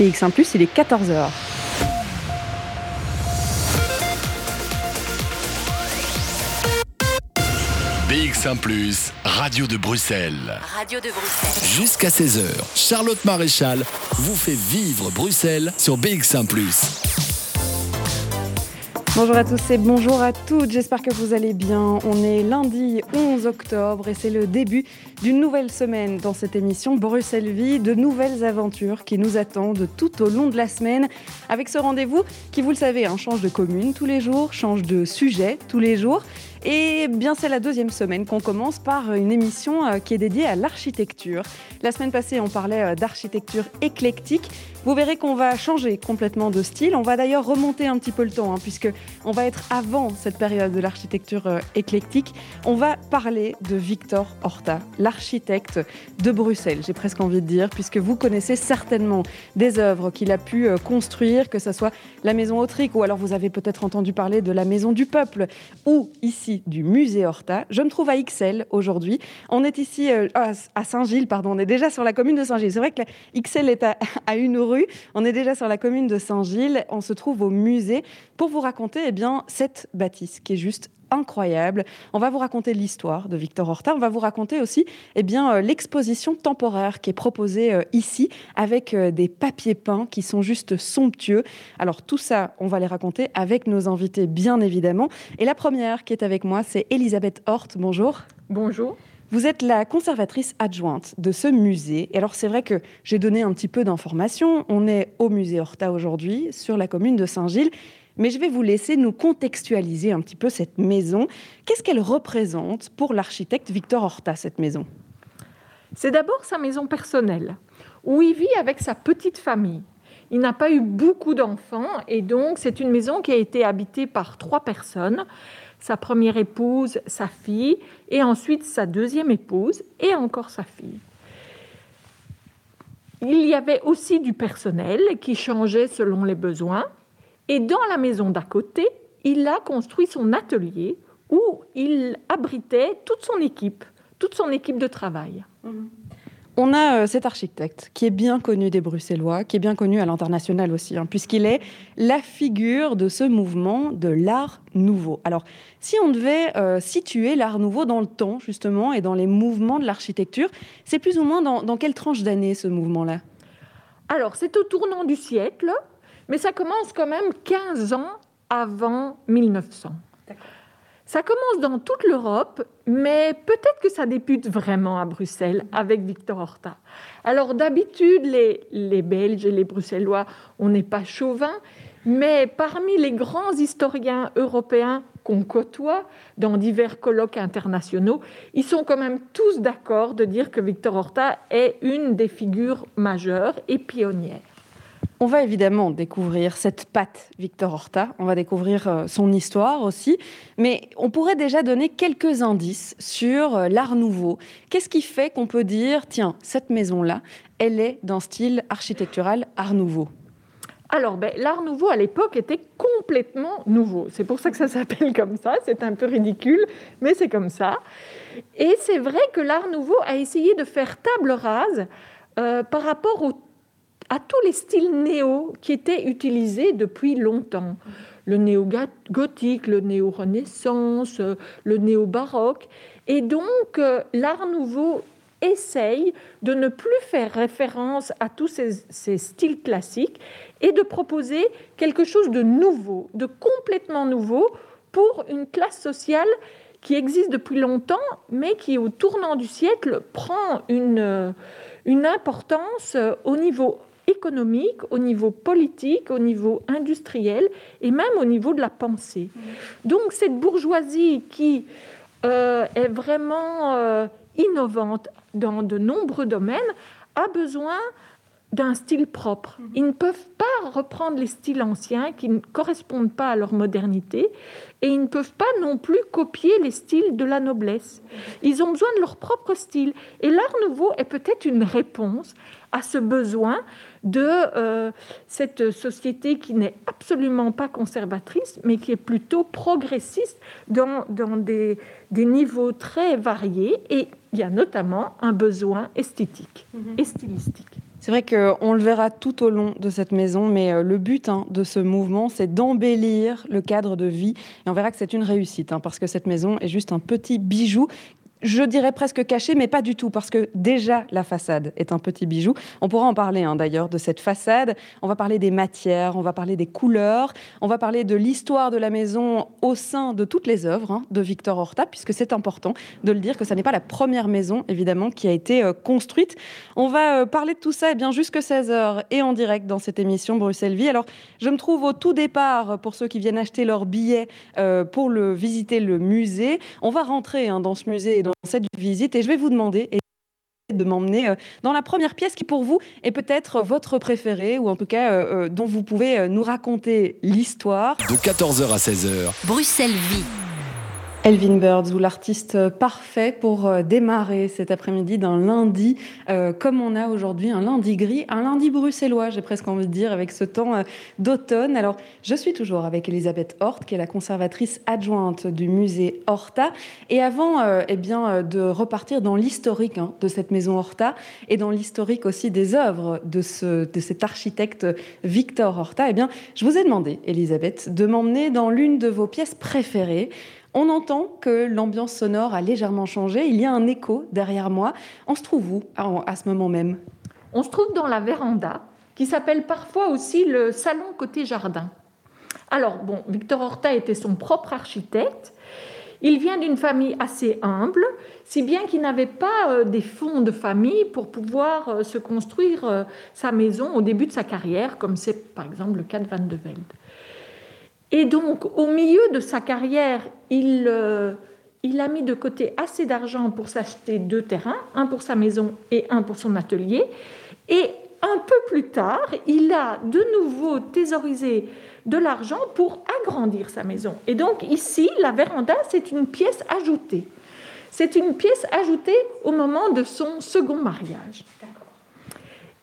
BX1 ⁇ il est 14h. BX1 ⁇ Radio de Bruxelles. Radio de Bruxelles. Jusqu'à 16h, Charlotte Maréchal vous fait vivre Bruxelles sur BX1 ⁇ Bonjour à tous et bonjour à toutes, j'espère que vous allez bien. On est lundi 11 octobre et c'est le début d'une nouvelle semaine dans cette émission Bruxelles Vie, de nouvelles aventures qui nous attendent tout au long de la semaine avec ce rendez-vous qui, vous le savez, hein, change de commune tous les jours, change de sujet tous les jours. Et bien, c'est la deuxième semaine qu'on commence par une émission euh, qui est dédiée à l'architecture. La semaine passée, on parlait euh, d'architecture éclectique. Vous verrez qu'on va changer complètement de style. On va d'ailleurs remonter un petit peu le temps, hein, puisque on va être avant cette période de l'architecture euh, éclectique. On va parler de Victor Horta, l'architecte de Bruxelles, j'ai presque envie de dire, puisque vous connaissez certainement des œuvres qu'il a pu construire, que ce soit la maison Autrique, ou alors vous avez peut-être entendu parler de la maison du peuple, ou ici du musée Horta. Je me trouve à XL aujourd'hui. On est ici euh, à Saint-Gilles, pardon, on est déjà sur la commune de Saint-Gilles. C'est vrai que XL est à, à, une rue. On est déjà sur la commune de Saint-Gilles. On se trouve au musée pour vous raconter eh bien, cette bâtisse qui est juste incroyable. On va vous raconter l'histoire de Victor Horta. On va vous raconter aussi eh bien, euh, l'exposition temporaire qui est proposée euh, ici avec euh, des papiers peints qui sont juste somptueux. Alors tout ça, on va les raconter avec nos invités, bien évidemment. Et la première qui est avec moi, c'est Elisabeth Hort. Bonjour. Bonjour. Vous êtes la conservatrice adjointe de ce musée. Et alors, c'est vrai que j'ai donné un petit peu d'informations. On est au musée Horta aujourd'hui, sur la commune de Saint-Gilles. Mais je vais vous laisser nous contextualiser un petit peu cette maison. Qu'est-ce qu'elle représente pour l'architecte Victor Horta, cette maison? C'est d'abord sa maison personnelle, où il vit avec sa petite famille. Il n'a pas eu beaucoup d'enfants et donc c'est une maison qui a été habitée par trois personnes, sa première épouse, sa fille et ensuite sa deuxième épouse et encore sa fille. Il y avait aussi du personnel qui changeait selon les besoins. Et dans la maison d'à côté, il a construit son atelier où il abritait toute son équipe, toute son équipe de travail. Mhm. On a euh, cet architecte qui est bien connu des Bruxellois, qui est bien connu à l'international aussi, hein, puisqu'il est la figure de ce mouvement de l'art nouveau. Alors, si on devait euh, situer l'art nouveau dans le temps, justement, et dans les mouvements de l'architecture, c'est plus ou moins dans, dans quelle tranche d'année ce mouvement-là? Alors, c'est au tournant du siècle, mais ça commence quand même 15 ans avant 1900. Ça commence dans toute l'Europe, mais peut-être que ça débute vraiment à Bruxelles avec Victor Horta. Alors d'habitude, les, Belges et les Bruxellois, on n'est pas chauvin, mais parmi les grands historiens européens qu'on côtoie dans divers colloques internationaux, ils sont quand même tous d'accord de dire que Victor Horta est une des figures majeures et pionnières. On va évidemment découvrir cette patte Victor Horta, on va découvrir euh, son histoire aussi, mais on pourrait déjà donner quelques indices sur euh, l'art nouveau. Qu'est-ce qui fait qu'on peut dire, tiens, cette maison-là, elle est d'un style architectural art nouveau? Alors, ben, l'art nouveau à l'époque était complètement nouveau. C'est pour ça que ça s'appelle comme ça. C'est un peu ridicule, mais c'est comme ça. Et c'est vrai que l'art nouveau a essayé de faire table rase euh, par rapport au à tous les styles néo qui étaient utilisés depuis longtemps. Le néo-gothique, le néo-renaissance, le néo-baroque. Et donc, euh, l'art nouveau essaye de ne plus faire référence à tous ces, styles classiques et de proposer quelque chose de nouveau, de complètement nouveau pour une classe sociale qui existe depuis longtemps, mais qui, au tournant du siècle, prend une, une importance au niveau économique, au niveau politique, au niveau industriel et même au niveau de la pensée. Donc cette bourgeoisie qui euh, est vraiment euh, innovante dans de nombreux domaines a besoin d'un style propre. Ils ne peuvent pas reprendre les styles anciens qui ne correspondent pas à leur modernité et ils ne peuvent pas non plus copier les styles de la noblesse. Ils ont besoin de leur propre style. Et l'art nouveau est peut-être une réponse à ce besoin de euh, cette société qui n'est absolument pas conservatrice, mais qui est plutôt progressiste dans, dans des, des, niveaux très variés. Et il y a notamment un besoin esthétique mhm. et stylistique. C'est vrai qu'on le verra tout au long de cette maison, mais euh, le but hein, de ce mouvement, c'est d'embellir le cadre de vie. Et on verra que c'est une réussite, hein, parce que cette maison est juste un petit bijou je dirais presque caché, mais pas du tout, parce que déjà la façade est un petit bijou. On pourra en parler hein, d'ailleurs de cette façade. On va parler des matières, on va parler des couleurs, on va parler de l'histoire de la maison au sein de toutes les œuvres hein, de Victor Horta, puisque c'est important de le dire que ce n'est pas la première maison évidemment qui a été euh, construite. On va euh, parler de tout ça eh bien jusque 16h et en direct dans cette émission Bruxelles Vie. Alors je me trouve au tout départ pour ceux qui viennent acheter leur billet euh, pour le visiter le musée. On va rentrer hein, dans ce musée et dans cette visite et je vais vous demander de m'emmener euh, dans la première pièce qui pour vous est peut-être votre préférée ou en tout cas euh, euh, dont vous pouvez nous raconter l'histoire. De 14h à 16h. Bruxelles vit. Elvin Birds, ou l'artiste parfait pour euh, démarrer cet après-midi d'un lundi, euh, comme on a aujourd'hui un lundi gris, un lundi bruxellois, j'ai presque envie de dire, avec ce temps euh, d'automne. Alors, je suis toujours avec Elisabeth Hort, qui est la conservatrice adjointe du musée Horta. Et avant eh bien, de repartir dans l'historique hein, de cette maison Horta et dans l'historique aussi des œuvres de, ce, de cet architecte Victor Horta, eh bien, je vous ai demandé, Elisabeth, de m'emmener dans l'une de vos pièces préférées. On entend que l'ambiance sonore a légèrement changé. Il y a un écho derrière moi. On se trouve où à ce moment même? On se trouve dans la véranda, qui s'appelle parfois aussi le salon côté jardin. Alors, bon, Victor Horta était son propre architecte. Il vient d'une famille assez humble, si bien qu'il n'avait pas euh, des fonds de famille pour pouvoir euh, se construire euh, sa maison au début de sa carrière, comme c'est par exemple le cas de Van de Velde. Et donc, au milieu de sa carrière, il, euh, il a mis de côté assez d'argent pour s'acheter deux terrains, un pour sa maison et un pour son atelier. Et un peu plus tard, il a de nouveau thésaurisé de l'argent pour agrandir sa maison. Et donc ici, la véranda, c'est une pièce ajoutée. C'est une pièce ajoutée au moment de son second mariage.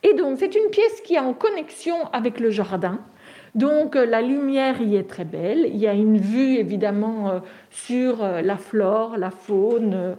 Et donc, c'est une pièce qui est en connexion avec le jardin. Donc euh, la lumière y est très belle. Il y a une vue évidemment euh, sur euh, la flore, la faune.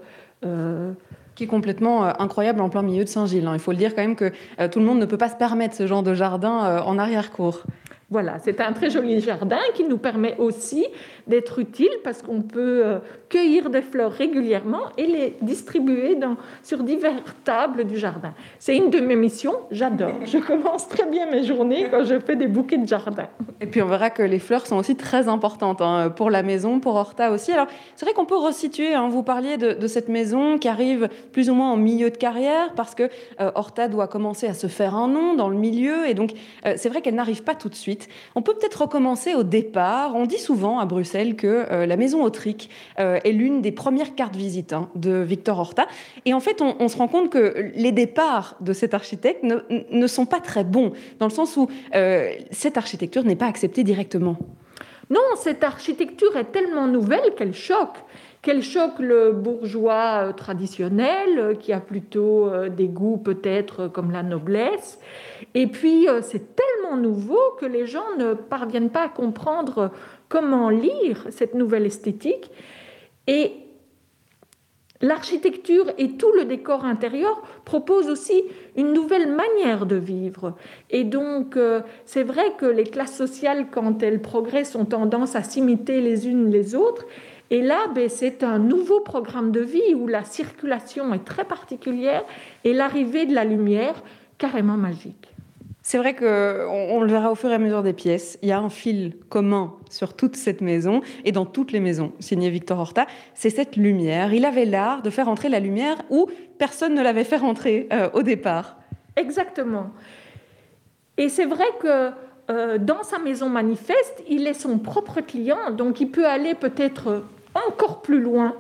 qui est complètement incroyable en plein milieu de Saint-Gilles. Hein. Il faut le dire quand même que tout le monde ne peut pas se permettre ce genre de jardin en arrière-cour. Voilà, c'est un très joli jardin qui nous permet aussi d'être utile parce qu'on peut cueillir des fleurs régulièrement et les distribuer sur divers tables du jardin. C'est une de mes missions, j'adore. Je commence très bien mes journées quand je fais des bouquets de jardin. Et puis on verra que les fleurs sont aussi très importantes hein, pour la maison, pour Horta aussi. Alors c'est vrai qu'on peut resituer, hein, vous parliez de, cette maison qui arrive plus ou moins en milieu de carrière parce que euh, Horta doit commencer à se faire un nom dans le milieu et donc euh, c'est vrai qu'elle n'arrive pas tout de suite. On peut peut-être recommencer au départ. On dit souvent à Bruxelles que euh, la maison Autrique euh, est l'une des premières cartes visites hein, de Victor Horta. Et en fait, on, se rend compte que les départs de cet architecte ne, sont pas très bons, dans le sens où euh, cette architecture n'est pas acceptée directement. Non, cette architecture est tellement nouvelle qu'elle choque qu'elle choque le bourgeois traditionnel, qui a plutôt des goûts peut-être comme la noblesse. Et puis, c'est tellement nouveau que les gens ne parviennent pas à comprendre comment lire cette nouvelle esthétique. Et l'architecture et tout le décor intérieur proposent aussi une nouvelle manière de vivre. Et donc, euh, c'est vrai que les classes sociales, quand elles progressent, ont tendance à s'imiter les unes les autres. Et là, ben, c'est un nouveau programme de vie où la circulation est très particulière et l'arrivée de la lumière carrément magique. C'est vrai qu'on le verra au fur et à mesure des pièces. Il y a un fil commun sur toute cette maison et dans toutes les maisons signées Victor Horta. C'est cette lumière. Il avait l'art de faire entrer la lumière où personne ne l'avait fait rentrer euh, au départ. Exactement. Et c'est vrai que euh, dans sa maison manifeste, il est son propre client, donc il peut aller peut-être encore plus loin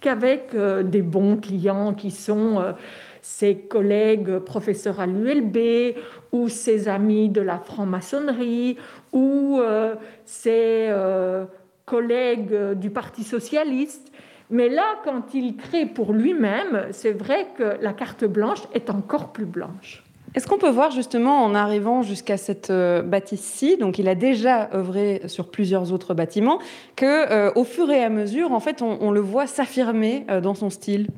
qu'avec euh, des bons clients qui sont ses collègues professeurs à l'ULB ou ses amis de la franc-maçonnerie ou euh, ses euh, collègues du Parti socialiste. Mais là, quand il crée pour lui-même, c'est vrai que la carte blanche est encore plus blanche. Est-ce qu'on peut voir justement en arrivant jusqu'à cette euh, bâtisse-ci, donc il a déjà œuvré sur plusieurs autres bâtiments, que au fur et à mesure, en fait, on, on le voit s'affirmer dans son style?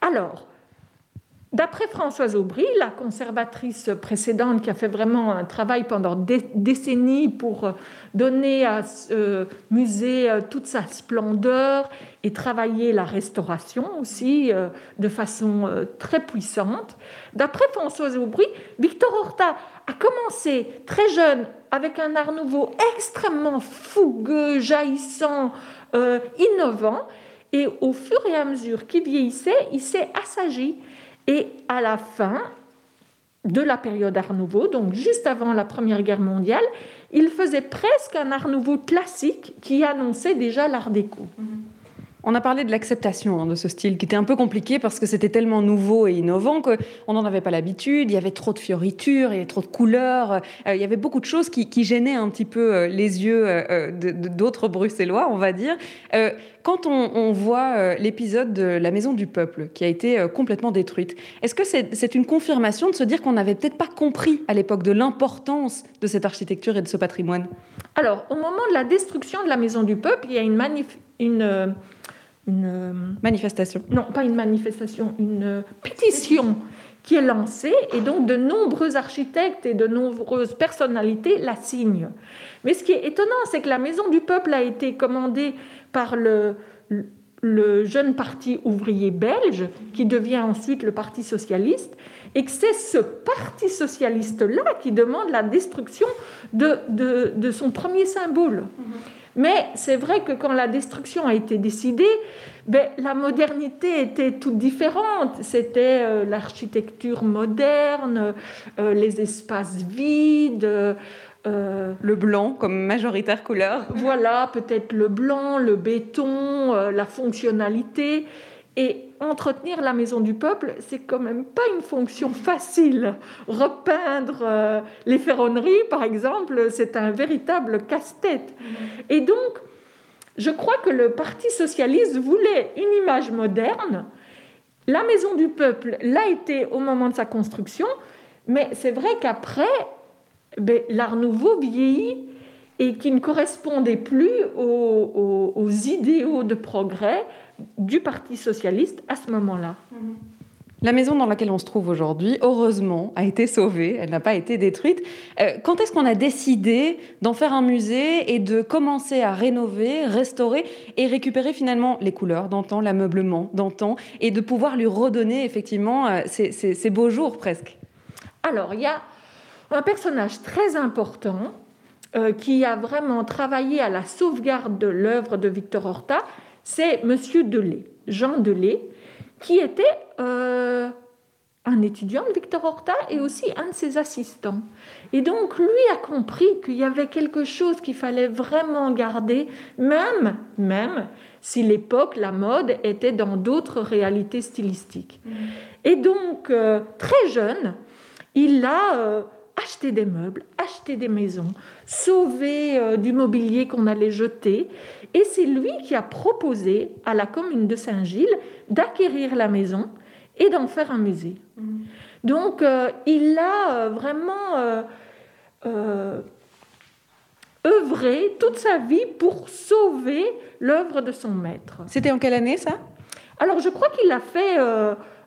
Alors, D'après Françoise Aubry, la conservatrice précédente qui a fait vraiment un travail pendant des décennies pour donner à ce musée toute sa splendeur et travailler la restauration aussi de façon très puissante, d'après Françoise Aubry, Victor Horta a commencé très jeune avec un art nouveau extrêmement fougueux, jaillissant, euh, innovant. Et au fur et à mesure qu'il vieillissait, il s'est assagi. Et à la fin de la période Art Nouveau, donc juste avant la Première Guerre mondiale, il faisait presque un Art Nouveau classique qui annonçait déjà l'Art déco. On a parlé de l'acceptation hein, de ce style qui était un peu compliqué parce que c'était tellement nouveau et innovant qu'on n'en avait pas l'habitude. Il y avait trop de fioritures, il y avait trop de couleurs, euh, il y avait beaucoup de choses qui, gênaient un petit peu euh, les yeux euh, d'autres Bruxellois, on va dire. quand on, voit l'épisode de La Maison du Peuple qui a été complètement détruite, est-ce que c'est une confirmation de se dire qu'on n'avait peut-être pas compris à l'époque de l'importance de cette architecture et de ce patrimoine? Alors, au moment de la destruction de la Maison du Peuple, il y a une, une une euh, manifestation. Non, pas une manifestation, une pétition qui est lancée et donc de nombreux architectes et de nombreuses personnalités la signent. Mais ce qui est étonnant, c'est que la Maison du Peuple a été commandée par le, le jeune parti ouvrier belge, qui devient ensuite le Parti socialiste, et que c'est ce Parti socialiste-là qui demande la destruction de, de, de son premier symbole. Mais c'est vrai que quand la destruction a été décidée, ben, la modernité était toute différente. C'était euh, l'architecture moderne, euh, les espaces vides. Euh, le blanc comme majoritaire couleur. Voilà, peut-être le blanc, le béton, la fonctionnalité. Et entretenir la maison du peuple, c'est quand même pas une fonction facile. Repeindre euh, les ferronneries, par exemple, c'est un véritable casse-tête. Et donc, je crois que le Parti socialiste voulait une image moderne. La maison du peuple l'a été au moment de sa construction, mais c'est vrai qu'après, ben, l'art nouveau vieillit et qui ne correspondait plus aux idéaux de progrès du Parti socialiste à ce moment-là. La maison dans laquelle on se trouve aujourd'hui, heureusement, a été sauvée, elle n'a pas été détruite. Euh, quand est-ce qu'on a décidé d'en faire un musée et de commencer à rénover, restaurer et récupérer finalement les couleurs d'antan, l'ameublement d'antan et de pouvoir lui redonner effectivement euh, ces, beaux jours presque? Alors, il y a un personnage très important euh, qui a vraiment travaillé à la sauvegarde de l'œuvre de Victor Horta, c'est Monsieur Delay, Jean Delay, qui était euh, un étudiant de Victor Horta et aussi un de ses assistants. Et donc, lui a compris qu'il y avait quelque chose qu'il fallait vraiment garder, même, même si l'époque, la mode, était dans d'autres réalités stylistiques. Mm. Et donc, euh, très jeune, il a euh, acheté des meubles, acheté des maisons, sauvé du mobilier qu'on allait jeter. Et c'est lui qui a proposé à la commune de Saint-Gilles d'acquérir la maison et d'en faire un musée. Mm. Donc, euh, il a euh, vraiment euh, œuvré toute sa vie pour sauver l'œuvre de son maître. C'était en quelle année ça? Alors, je crois qu'il l'a fait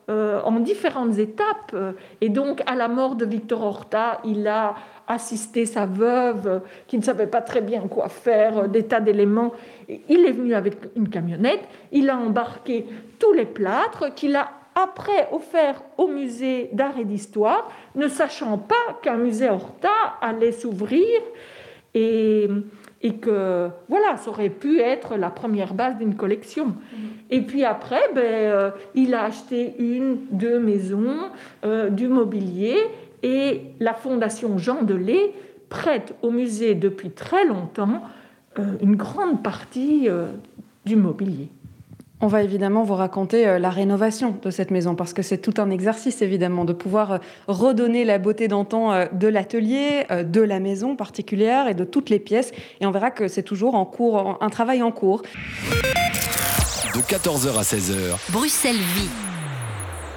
en différentes étapes. Et donc, à la mort de Victor Horta, il a assisté sa veuve qui ne savait pas très bien quoi faire, des tas d'éléments. Il est venu avec une camionnette, il a embarqué tous les plâtres qu'il a après offert au musée d'art et d'histoire, ne sachant pas qu'un musée Horta allait s'ouvrir et, et que voilà, ça aurait pu être la première base d'une collection. Et puis après, ben, euh, il a acheté une, deux maisons, euh, du mobilier, et la Fondation Jean Delay prête au musée depuis très longtemps euh, une grande partie du mobilier. On va évidemment vous raconter euh, la rénovation de cette maison parce que c'est tout un exercice évidemment de pouvoir redonner la beauté d'antan de l'atelier, de la maison particulière et de toutes les pièces. Et on verra que c'est toujours en cours, un travail en cours. De 14h à 16h. Bruxelles vit.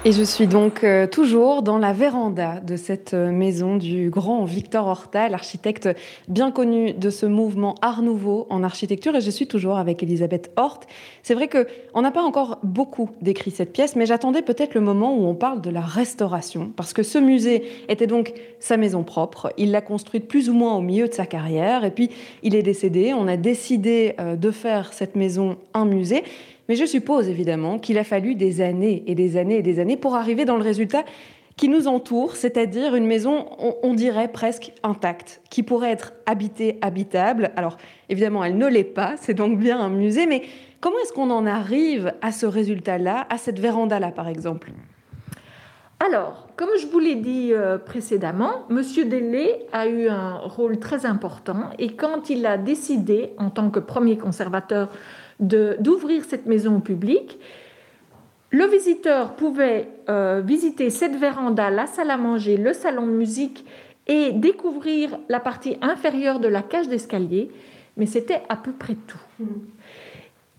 Et je suis donc euh, toujours dans la véranda de cette euh, maison du grand Victor Horta, l'architecte bien connu de ce mouvement Art Nouveau en architecture. Et je suis toujours avec Elisabeth Hort. C'est vrai qu'on n'a pas encore beaucoup décrit cette pièce, mais j'attendais peut-être le moment où on parle de la restauration, parce que ce musée était donc sa maison propre. Il l'a construite plus ou moins au milieu de sa carrière, et puis il est décédé. On a décidé euh, de faire cette maison un musée. Mais je suppose évidemment qu'il a fallu des années et des années et des années pour arriver dans le résultat qui nous entoure, c'est-à-dire une maison, on, dirait presque intacte, qui pourrait être habitée, habitable. Alors évidemment, elle ne l'est pas, c'est donc bien un musée, mais comment est-ce qu'on en arrive à ce résultat-là, à cette véranda-là par exemple? Alors, comme je vous l'ai dit euh, précédemment, M. Delay a eu un rôle très important et quand il a décidé, en tant que premier conservateur d'ouvrir cette maison au public. Le visiteur pouvait euh, visiter cette véranda, la salle à manger, le salon de musique et découvrir la partie inférieure de la cage d'escalier, mais c'était à peu près tout. Mm.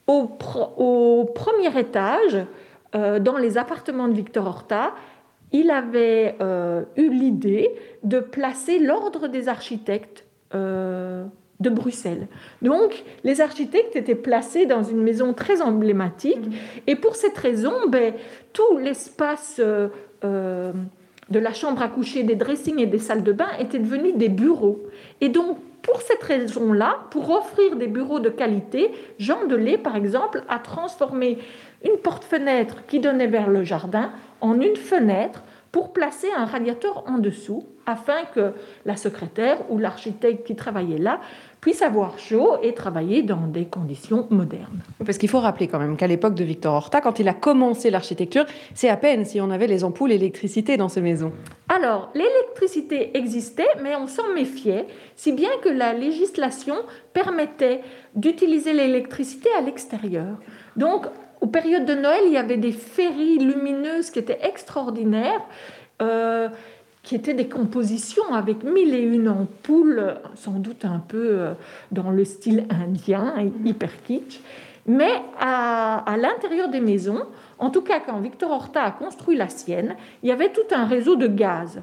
Au, premier étage, euh, dans les appartements de Victor Horta, il avait euh, eu l'idée de placer l'ordre des architectes de Bruxelles. Donc, les architectes étaient placés dans une maison très emblématique. Mhm. Et pour cette raison, ben, tout l'espace euh, euh, de la chambre à coucher, des dressings et des salles de bain était devenu des bureaux. Et donc, pour cette raison-là, pour offrir des bureaux de qualité, Jean Delay, par exemple, a transformé une porte-fenêtre qui donnait vers le jardin en une fenêtre pour placer un radiateur en dessous afin que la secrétaire ou l'architecte qui travaillait là puisse avoir chaud et travailler dans des conditions modernes. Parce qu'il faut rappeler quand même qu'à l'époque de Victor Horta, quand il a commencé l'architecture, c'est à peine si on avait les ampoules électricité dans ces maisons. Alors, l'électricité existait, mais on s'en méfiait, si bien que la législation permettait d'utiliser l'électricité à l'extérieur. Donc, aux périodes de Noël, il y avait des féeries lumineuses qui étaient extraordinaires. Euh, qui étaient des compositions avec mille et une ampoules, sans doute un peu euh, dans le style indien, hyper kitsch. Mais à, l'intérieur des maisons, en tout cas quand Victor Horta a construit la sienne, il y avait tout un réseau de gaz,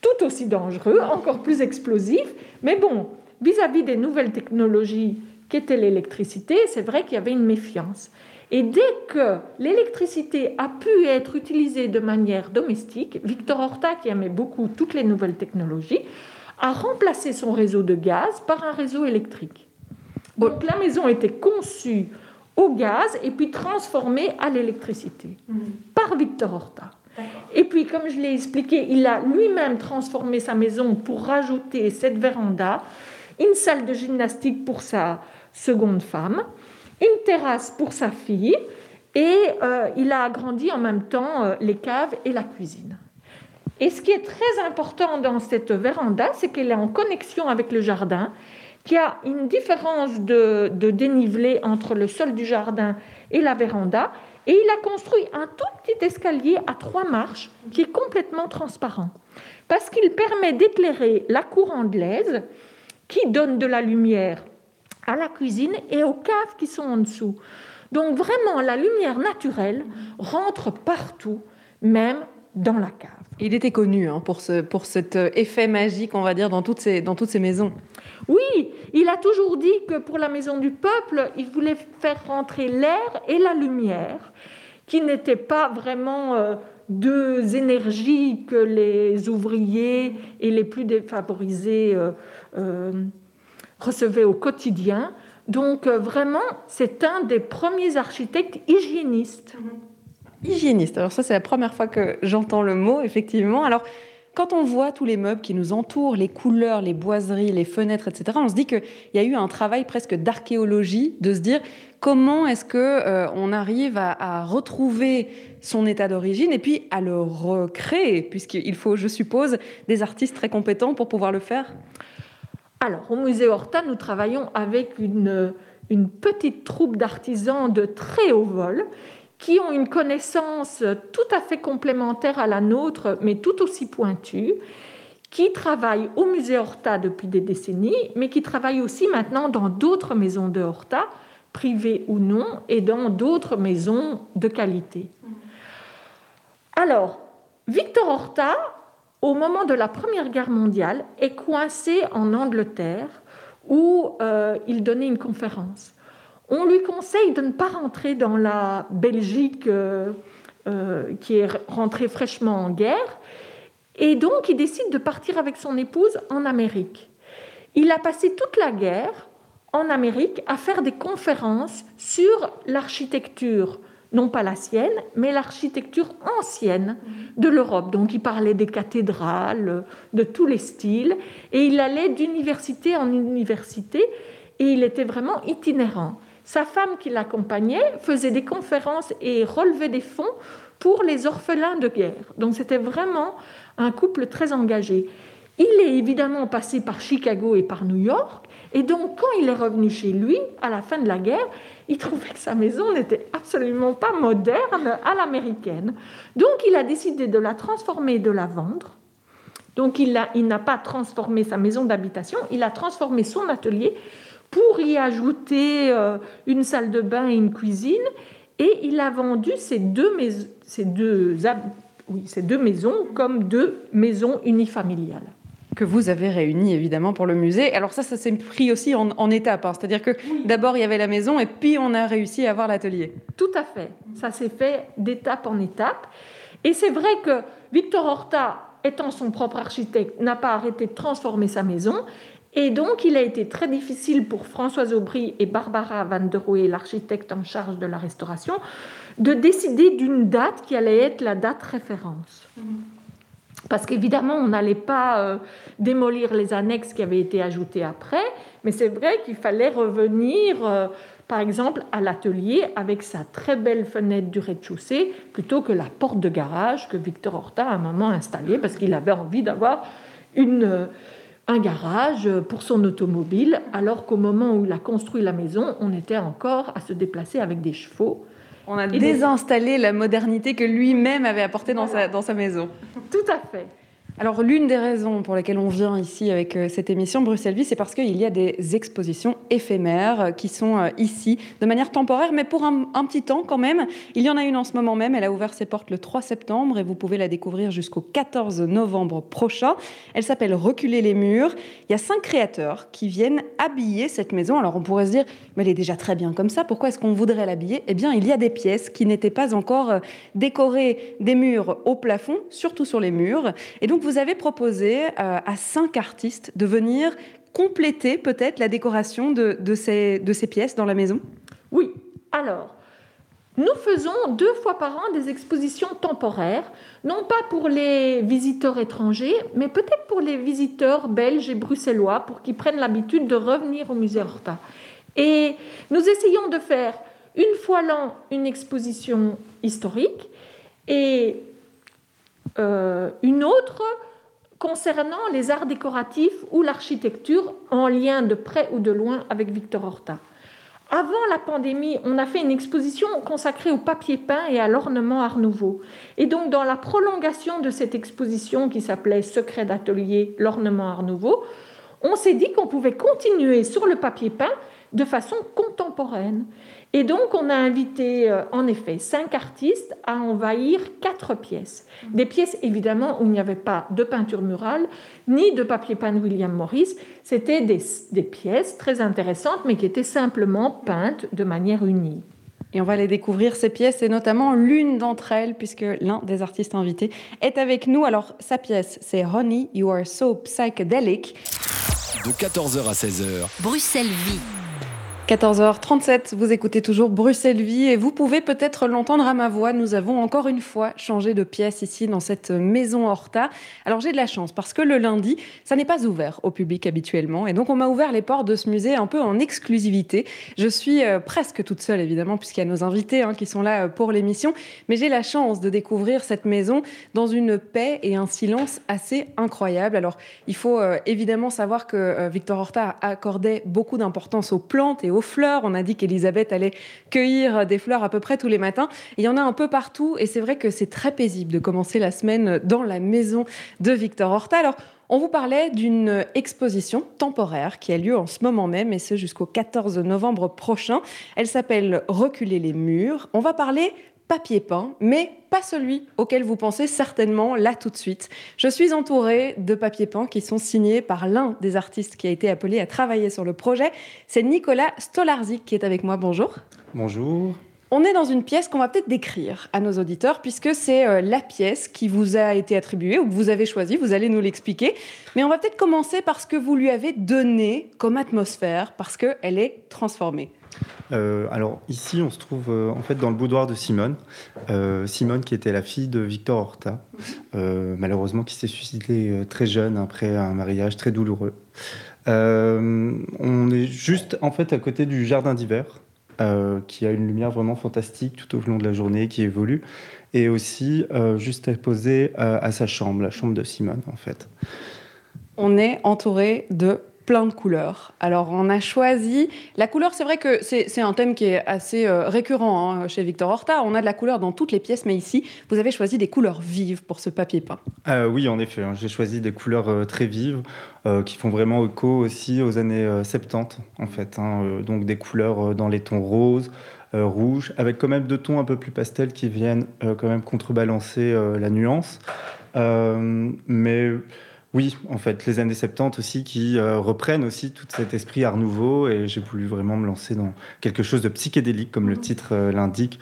tout aussi dangereux, encore plus explosif. Mais bon, vis-à-vis -vis des nouvelles technologies qu'était l'électricité, c'est vrai qu'il y avait une méfiance. Et dès que l'électricité a pu être utilisée de manière domestique, Victor Horta, qui aimait beaucoup toutes les nouvelles technologies, a remplacé son réseau de gaz par un réseau électrique. Donc la maison était conçue au gaz et puis transformée à l'électricité mmh. par Victor Horta. Et puis, comme je l'ai expliqué, il a lui-même transformé sa maison pour rajouter cette véranda, une salle de gymnastique pour sa seconde femme, une terrasse pour sa fille et euh, il a agrandi en même temps euh, les caves et la cuisine. Et ce qui est très important dans cette véranda, c'est qu'elle est en connexion avec le jardin, qu'il y a une différence de, de, dénivelé entre le sol du jardin et la véranda. Et il a construit un tout petit escalier à trois marches qui est complètement transparent, parce qu'il permet d'éclairer la cour anglaise qui donne de la lumière à la cuisine et aux caves qui sont en dessous. Donc vraiment, la lumière naturelle rentre partout, même dans la cave. Il était connu hein, pour, ce, pour cet euh, effet magique, on va dire, dans toutes, ces, dans toutes ces maisons. Oui, il a toujours dit que pour la maison du peuple, il voulait faire rentrer l'air et la lumière, qui n'étaient pas vraiment euh, deux énergies que les ouvriers et les plus défavorisés euh, recevait au quotidien. Donc euh, vraiment, c'est un des premiers architectes hygiénistes. Mhm. Hygiéniste, alors ça c'est la première fois que j'entends le mot, effectivement. Alors quand on voit tous les meubles qui nous entourent, les couleurs, les boiseries, les fenêtres, etc., on se dit qu'il y a eu un travail presque d'archéologie, de se dire comment est-ce que euh, on arrive à, à, retrouver son état d'origine et puis à le recréer, puisqu'il faut, je suppose, des artistes très compétents pour pouvoir le faire? Alors, au musée Horta, nous travaillons avec une, petite troupe d'artisans de très haut vol qui ont une connaissance tout à fait complémentaire à la nôtre, mais tout aussi pointue, qui travaillent au musée Horta depuis des décennies, mais qui travaillent aussi maintenant dans d'autres maisons de Horta, privées ou non, et dans d'autres maisons de qualité. Alors, Victor Horta, au moment de la Première Guerre mondiale, est coincé en Angleterre où euh, il donnait une conférence. On lui conseille de ne pas rentrer dans la Belgique euh, euh, qui est rentrée fraîchement en guerre, et donc il décide de partir avec son épouse en Amérique. Il a passé toute la guerre en Amérique à faire des conférences sur l'architecture, non pas la sienne, mais l'architecture ancienne de l'Europe. Donc il parlait des cathédrales, de tous les styles, et il allait d'université en université, et il était vraiment itinérant. Sa femme qui l'accompagnait faisait des conférences et relevait des fonds pour les orphelins de guerre. Donc c'était vraiment un couple très engagé. Il est évidemment passé par Chicago et par New York, et donc quand il est revenu chez lui, à la fin de la guerre, il trouvait que sa maison n'était absolument pas moderne à l'américaine. Donc il a décidé de la transformer et de la vendre. Donc il n'a pas transformé sa maison d'habitation, il a transformé son atelier pour y ajouter euh, une salle de bain et une cuisine. Et il a vendu ces deux, ces deux, oui, ces deux maisons comme deux maisons unifamiliales que vous avez réunies évidemment pour le musée. Alors ça, ça s'est pris aussi en, étapes, hein. c'est-à-dire que d'abord il y avait la maison et puis on a réussi à avoir l'atelier. Tout à fait, ça s'est fait d'étape en étape. Et c'est vrai que Victor Horta, étant son propre architecte, n'a pas arrêté de transformer sa maison et donc, il a été très difficile pour Françoise Aubry et Barbara Van der Rohe, l'architecte en charge de la restauration, de décider d'une date qui allait être la date référence. Parce qu'évidemment, on n'allait pas euh, démolir les annexes qui avaient été ajoutées après, mais c'est vrai qu'il fallait revenir, euh, par exemple, à l'atelier avec sa très belle fenêtre du rez-de-chaussée, plutôt que la porte de garage que Victor Horta a un moment installée, parce qu'il avait envie d'avoir. Euh, un garage pour son automobile, alors qu'au moment où il a construit la maison, on était encore à se déplacer avec des chevaux. On a désinstallé la modernité que lui-même avait apportée dans, sa, dans sa maison. Tout à fait. Alors l'une des raisons pour lesquelles on vient ici avec euh, cette émission Bruxelles Vie, c'est parce qu'il y a des expositions éphémères euh, qui sont euh, ici de manière temporaire, mais pour un, petit temps quand même. Il y en a une en ce moment même, elle a ouvert ses portes le 3 septembre et vous pouvez la découvrir jusqu'au 14 novembre prochain. Elle s'appelle Reculer les murs. Il y a cinq créateurs qui viennent habiller cette maison. Alors on pourrait se dire, mais elle est déjà très bien comme ça, pourquoi est-ce qu'on voudrait l'habiller? Eh bien il y a des pièces qui n'étaient pas encore décorées des murs au plafond, surtout sur les murs. Et donc vous avez proposé euh, à cinq artistes de venir compléter peut-être la décoration de, ces, de ces pièces dans la maison? Oui. Alors, nous faisons deux fois par an des expositions temporaires, non pas pour les visiteurs étrangers, mais peut-être pour les visiteurs belges et bruxellois, pour qu'ils prennent l'habitude de revenir au musée Horta. Et nous essayons de faire une fois l'an une exposition historique et euh, une autre concernant les arts décoratifs ou l'architecture en lien de près ou de loin avec Victor Horta. Avant la pandémie, on a fait une exposition consacrée au papier peint et à l'ornement Art Nouveau. Et donc, dans la prolongation de cette exposition qui s'appelait Secret d'atelier, l'ornement Art Nouveau, on s'est dit qu'on pouvait continuer sur le papier peint de façon contemporaine. Et donc, on a invité, euh, en effet, cinq artistes à envahir quatre pièces. Des pièces, évidemment, où il n'y avait pas de peinture murale, ni de papier peint William Morris. C'était des, des, pièces très intéressantes, mais qui étaient simplement peintes de manière unie. Et on va aller découvrir ces pièces, et notamment l'une d'entre elles, puisque l'un des artistes invités est avec nous. Alors, sa pièce, c'est Honey, You Are So Psychedelic. De 14h à 16h. Bruxelles Vie. 14h37, vous écoutez toujours Bruxelles Vie et vous pouvez peut-être l'entendre à ma voix. Nous avons encore une fois changé de pièce ici dans cette maison Horta. Alors j'ai de la chance parce que le lundi, ça n'est pas ouvert au public habituellement et donc on m'a ouvert les portes de ce musée un peu en exclusivité. Je suis euh, presque toute seule évidemment puisqu'il y a nos invités hein, qui sont là euh, pour l'émission, mais j'ai la chance de découvrir cette maison dans une paix et un silence assez incroyable. Alors il faut euh, évidemment savoir que Victor Horta accordait beaucoup d'importance aux plantes et aux fleurs. On a dit qu'Elisabeth allait cueillir des fleurs à peu près tous les matins. Il y en a un peu partout et c'est vrai que c'est très paisible de commencer la semaine dans la maison de Victor Horta. Alors, on vous parlait d'une exposition temporaire qui a lieu en ce moment même, et ce jusqu'au 14 novembre prochain. Elle s'appelle Reculer les murs. On va parler papier peint, mais pas celui auquel vous pensez certainement là tout de suite. Je suis entourée de papiers peints qui sont signés par l'un des artistes qui a été appelé à travailler sur le projet. C'est Nicolas Stolarzik qui est avec moi. Bonjour. Bonjour. On est dans une pièce qu'on va peut-être décrire à nos auditeurs, puisque c'est euh, la pièce qui vous a été attribuée ou que vous avez choisie. Vous allez nous l'expliquer. Mais on va peut-être commencer par ce que vous lui avez donné comme atmosphère, parce qu'elle est transformée. Euh, alors ici, on se trouve euh, en fait dans le boudoir de Simone. Simone qui était la fille de Victor Horta, malheureusement qui s'est suicidée très jeune après un mariage très douloureux. on est juste en fait à côté du jardin d'hiver. Euh, qui a une lumière vraiment fantastique tout au long de la journée, qui évolue, et aussi euh, juste euh, à sa chambre, la chambre de Simone en fait. On est entouré de plein de couleurs. Alors on a choisi la couleur, c'est vrai que c'est un thème qui est assez récurrent hein, chez Victor Horta. On a de la couleur dans toutes les pièces, mais ici vous avez choisi des couleurs vives pour ce papier peint. oui, en effet, hein. j'ai choisi des couleurs très vives. Euh, qui font vraiment écho aussi aux années 70, euh, en fait. Hein, euh, donc des couleurs dans les tons roses, rouges, avec quand même deux tons un peu plus pastels qui viennent quand même contrebalancer la nuance. mais oui, en fait, les années 70 aussi qui reprennent aussi tout cet esprit art nouveau et j'ai voulu vraiment me lancer dans quelque chose de psychédélique, comme le titre l'indique,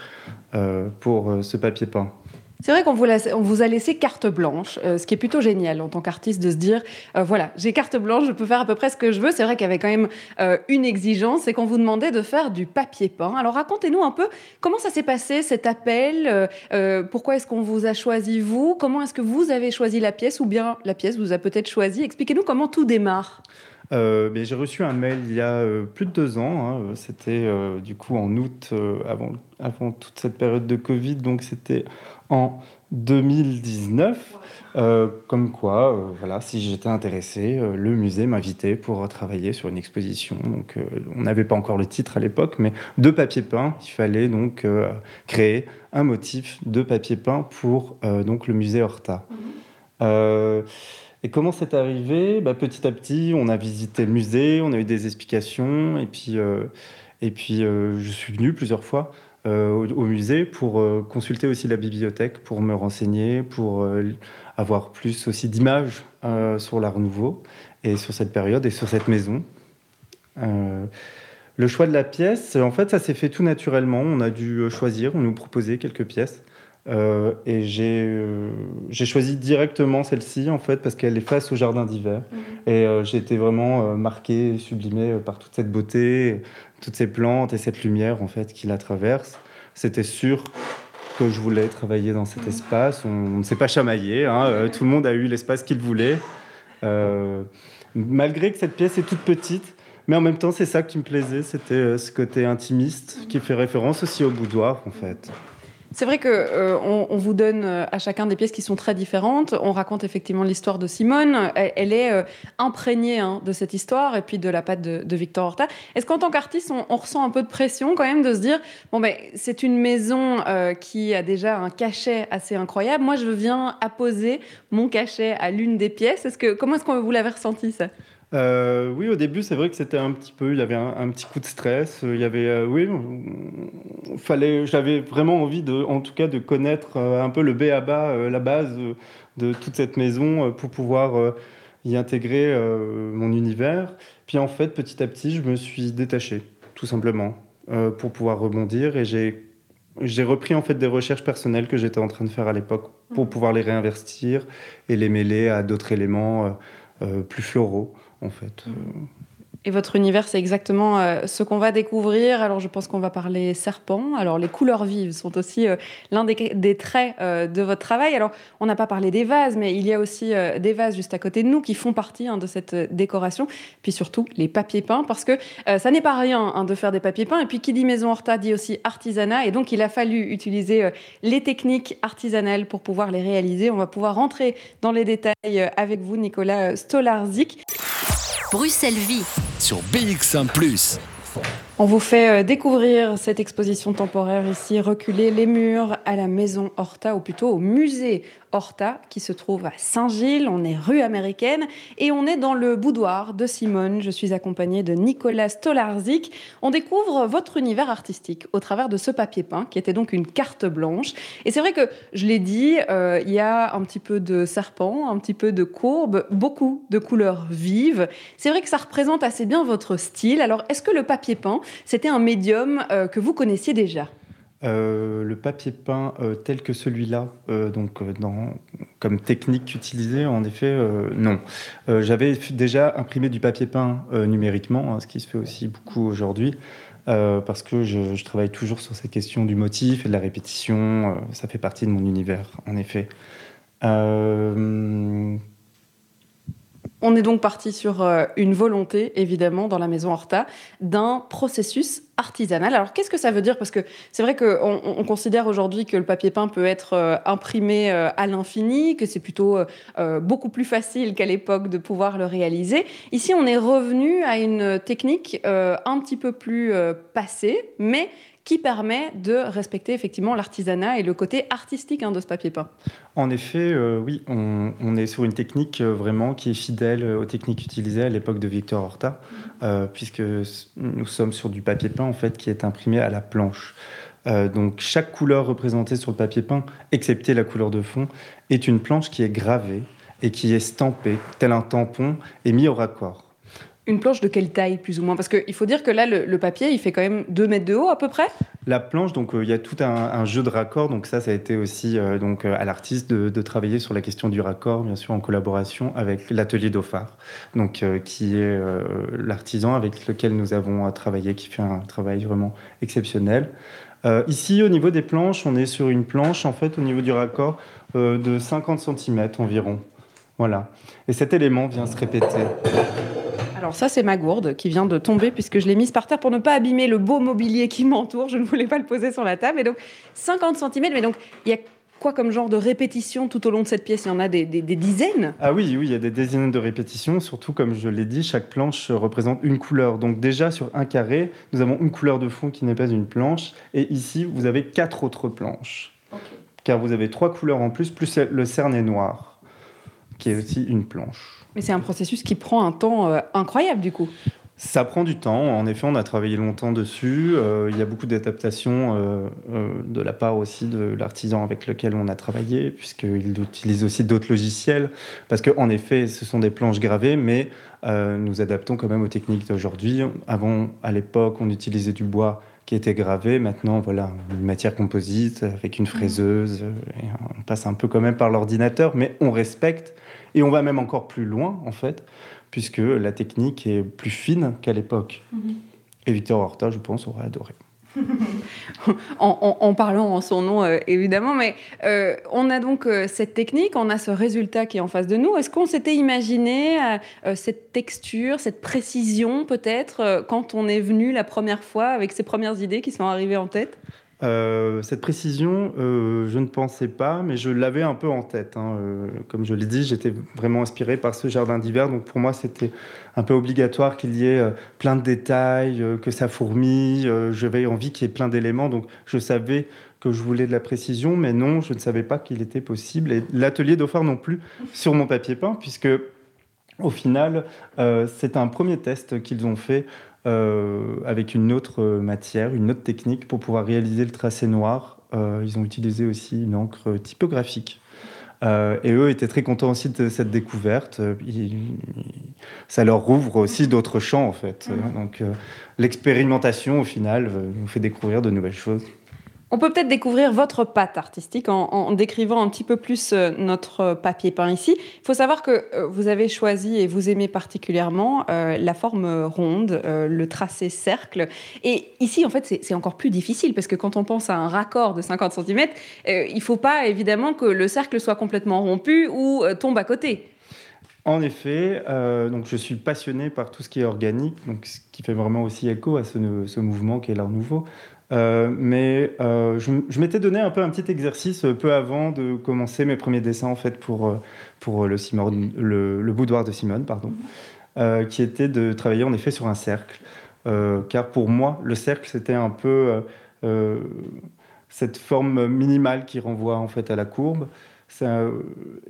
pour ce papier peint. C'est vrai qu'on vous, a laissé carte blanche, euh, ce qui est plutôt génial en tant qu'artiste de se dire, euh, voilà, j'ai carte blanche, je peux faire à peu près ce que je veux. C'est vrai qu'il y avait quand même euh, une exigence, c'est qu'on vous demandait de faire du papier peint. Alors racontez-nous un peu comment ça s'est passé cet appel, pourquoi est-ce qu'on vous a choisi vous, comment est-ce que vous avez choisi la pièce? Ou bien la pièce vous a peut-être choisi? Expliquez-nous comment tout démarre. j'ai reçu un mail il y a plus de deux ans. Hein. C'était du coup en août, avant, avant toute cette période de Covid. Donc c'était en 2019, euh, comme quoi, euh, voilà, si j'étais intéressé, euh, le musée m'invitait pour travailler sur une exposition. Donc, on n'avait pas encore le titre à l'époque, mais de papier peint, il fallait donc créer un motif de papier peint pour donc le musée Horta. Mhm. et comment c'est arrivé? Bah, Petit à petit, on a visité le musée, on a eu des explications, et puis, et puis je suis venu plusieurs fois. Euh, au, musée pour euh, consulter aussi la bibliothèque, pour me renseigner, pour euh, avoir plus aussi d'images sur l'art nouveau et sur cette période et sur cette maison. le choix de la pièce, en fait, ça s'est fait tout naturellement. On a dû choisir, on nous proposait quelques pièces. et j'ai choisi directement celle-ci, en fait, parce qu'elle est face au jardin d'hiver. Mhm. Et j'ai été vraiment marqué, sublimé par toute cette beauté, toutes ces plantes et cette lumière en fait qui la traverse. C'était sûr que je voulais travailler dans cet espace. On, ne s'est pas chamaillé, hein. euh, tout le monde a eu l'espace qu'il voulait. Euh, malgré que cette pièce est toute petite, mais en même temps c'est ça qui me plaisait, c'était euh, ce côté intimiste qui fait référence aussi au boudoir en fait. C'est vrai que euh, on, vous donne euh, à chacun des pièces qui sont très différentes. On raconte effectivement l'histoire de Simone. Elle, est euh, imprégnée hein, de cette histoire et puis de la patte de, Victor Horta. Est-ce qu'en tant qu'artiste, on, ressent un peu de pression quand même de se dire bon ben c'est une maison qui a déjà un cachet assez incroyable. Moi, je viens apposer mon cachet à l'une des pièces. Est-ce que comment est-ce qu'on vous l'avez ressenti ça? Euh, oui, au début, c'est vrai que c'était un petit peu, il y avait un, petit coup de stress. Il y avait, euh, oui, fallait, j'avais vraiment envie de, en tout cas, de connaître euh, un peu le B à bas, la base de toute cette maison pour pouvoir y intégrer mon univers. Puis en fait, petit à petit, je me suis détaché, tout simplement, pour pouvoir rebondir et j'ai j'ai repris en fait des recherches personnelles que j'étais en train de faire à l'époque pour mmh. pouvoir les réinvestir et les mêler à d'autres éléments plus floraux en fait. Et votre univers, c'est exactement euh, ce qu'on va découvrir. Alors, je pense qu'on va parler serpent. Alors, les couleurs vives sont aussi euh, l'un des, traits euh, de votre travail. Alors, on n'a pas parlé des vases, mais il y a aussi des vases juste à côté de nous qui font partie hein, de cette décoration. Puis surtout, les papiers peints, parce que ça n'est pas rien hein, de faire des papiers peints. Et puis, qui dit maison horta dit aussi artisanat. Et donc, il a fallu utiliser les techniques artisanales pour pouvoir les réaliser. On va pouvoir rentrer dans les détails avec vous, Nicolas Stolarzik. Bruxelles Vie. Sur BX1 ⁇ on vous fait euh, découvrir cette exposition temporaire ici, reculer les murs à la maison Horta, ou plutôt au musée Horta qui se trouve à Saint-Gilles. On est rue américaine et on est dans le boudoir de Simone. Je suis accompagnée de Nicolas Stolarzik. On découvre votre univers artistique au travers de ce papier peint qui était donc une carte blanche. Et c'est vrai que, je l'ai dit, euh, il y a un petit peu de serpent, un petit peu de courbe, beaucoup de couleurs vives. C'est vrai que ça représente assez bien votre style. Alors, est-ce que le papier peint, c'était un médium euh, que vous connaissiez déjà euh, le papier peint euh, tel que celui-là, donc comme technique utilisée, en effet, non. J'avais déjà imprimé du papier peint numériquement, hein, ce qui se fait aussi beaucoup aujourd'hui, parce que je, je, travaille toujours sur cette question du motif et de la répétition. ça fait partie de mon univers, en effet. On est donc parti sur euh, une volonté, évidemment, dans la maison Horta, d'un processus artisanal. Alors, qu'est-ce que ça veut dire? Parce que c'est vrai qu'on on considère aujourd'hui que le papier peint peut être euh, imprimé euh, à l'infini, que c'est plutôt beaucoup plus facile qu'à l'époque de pouvoir le réaliser. Ici, on est revenu à une technique un petit peu plus passée, mais qui permet de respecter effectivement l'artisanat et le côté artistique hein, de ce papier peint. En effet, euh, oui, on, est sur une technique euh, vraiment qui est fidèle aux techniques utilisées à l'époque de Victor Horta, euh, puisque nous sommes sur du papier peint en fait qui est imprimé à la planche. donc chaque couleur représentée sur le papier peint, excepté la couleur de fond, est une planche qui est gravée et qui est stampée, tel un tampon, et mis au raccord. Une planche de quelle taille, plus ou moins? Parce qu'il faut dire que là, le, papier, il fait quand même 2 mètres de haut à peu près? La planche, donc euh, il y a tout un, jeu de raccord. Donc ça, ça a été aussi euh, donc, euh, à l'artiste de, travailler sur la question du raccord, bien sûr en collaboration avec l'atelier Dauphard, donc, qui est l'artisan avec lequel nous avons travaillé, qui fait un travail vraiment exceptionnel. ici, au niveau des planches, on est sur une planche, en fait, au niveau du raccord, de 50 cm environ. Voilà. Et cet élément vient se répéter. Alors ça, c'est ma gourde qui vient de tomber puisque je l'ai mise par terre pour ne pas abîmer le beau mobilier qui m'entoure. Je ne voulais pas le poser sur la table. Et donc, 50 cm, mais donc, il y a quoi comme genre de répétition tout au long de cette pièce? Il y en a des, dizaines? Ah oui, oui, il y a des dizaines de répétitions. Surtout, comme je l'ai dit, chaque planche représente une couleur. Donc déjà, sur un carré, nous avons une couleur de fond qui n'est pas une planche. Et ici, vous avez quatre autres planches. Car vous avez trois couleurs en plus, plus le cerné noir, qui est aussi une planche. Mais c'est un processus qui prend un temps euh, incroyable du coup. Ça prend du temps. En effet, on a travaillé longtemps dessus. Euh, il y a beaucoup d'adaptations euh, de la part aussi de l'artisan avec lequel on a travaillé, puisqu'il utilise aussi d'autres logiciels. Parce qu'en effet, ce sont des planches gravées, mais nous adaptons quand même aux techniques d'aujourd'hui. Avant, à l'époque, on utilisait du bois qui était gravé. Maintenant, voilà, une matière composite avec une fraiseuse. Et on passe un peu quand même par l'ordinateur, mais on respecte et on va même encore plus loin, en fait, puisque la technique est plus fine qu'à l'époque. Mhm. Et Victor Horta, je pense, aurait adoré. en, parlant en son nom, euh, évidemment, mais euh, on a donc euh, cette technique, on a ce résultat qui est en face de nous. Est-ce qu'on s'était imaginé cette texture, cette précision peut-être quand on est venu la première fois avec ces premières idées qui sont arrivées en tête? Euh, cette précision, euh, je ne pensais pas, mais je l'avais un peu en tête. Hein. Euh, comme je l'ai dit, j'étais vraiment inspiré par ce jardin d'hiver, donc pour moi c'était un peu obligatoire qu'il y ait plein de détails, que ça fourmille. J'avais envie qu'il y ait plein d'éléments, donc je savais que je voulais de la précision, mais non, je ne savais pas qu'il était possible. Et l'atelier d'Ophar non plus sur mon papier peint, puisque au final, c'est un premier test qu'ils ont fait euh, avec une autre matière, une autre technique pour pouvoir réaliser le tracé noir. Euh, ils ont utilisé aussi une encre typographique. Euh, et eux étaient très contents aussi de cette découverte. ça leur rouvre aussi d'autres champs, en fait. Mmh. Donc, l'expérimentation, au final, nous fait découvrir de nouvelles choses. On peut peut-être découvrir votre patte artistique en, décrivant un petit peu plus euh, notre papier peint ici. Il faut savoir que euh, vous avez choisi et vous aimez particulièrement euh, la forme ronde, le tracé cercle. Et ici, en fait, c'est encore plus difficile parce que quand on pense à un raccord de 50 cm, il ne faut pas évidemment que le cercle soit complètement rompu ou tombe à côté. En effet, donc je suis passionné par tout ce qui est organique, donc ce qui fait vraiment aussi écho à ce, ce mouvement qui est l'art nouveau. Euh, mais euh, je, m'étais donné un peu un petit exercice euh, peu avant de commencer mes premiers dessins en fait pour, pour le, boudoir de Simone, pardon, qui était de travailler en effet sur un cercle. car pour moi, le cercle c'était un peu cette forme minimale qui renvoie en fait à la courbe.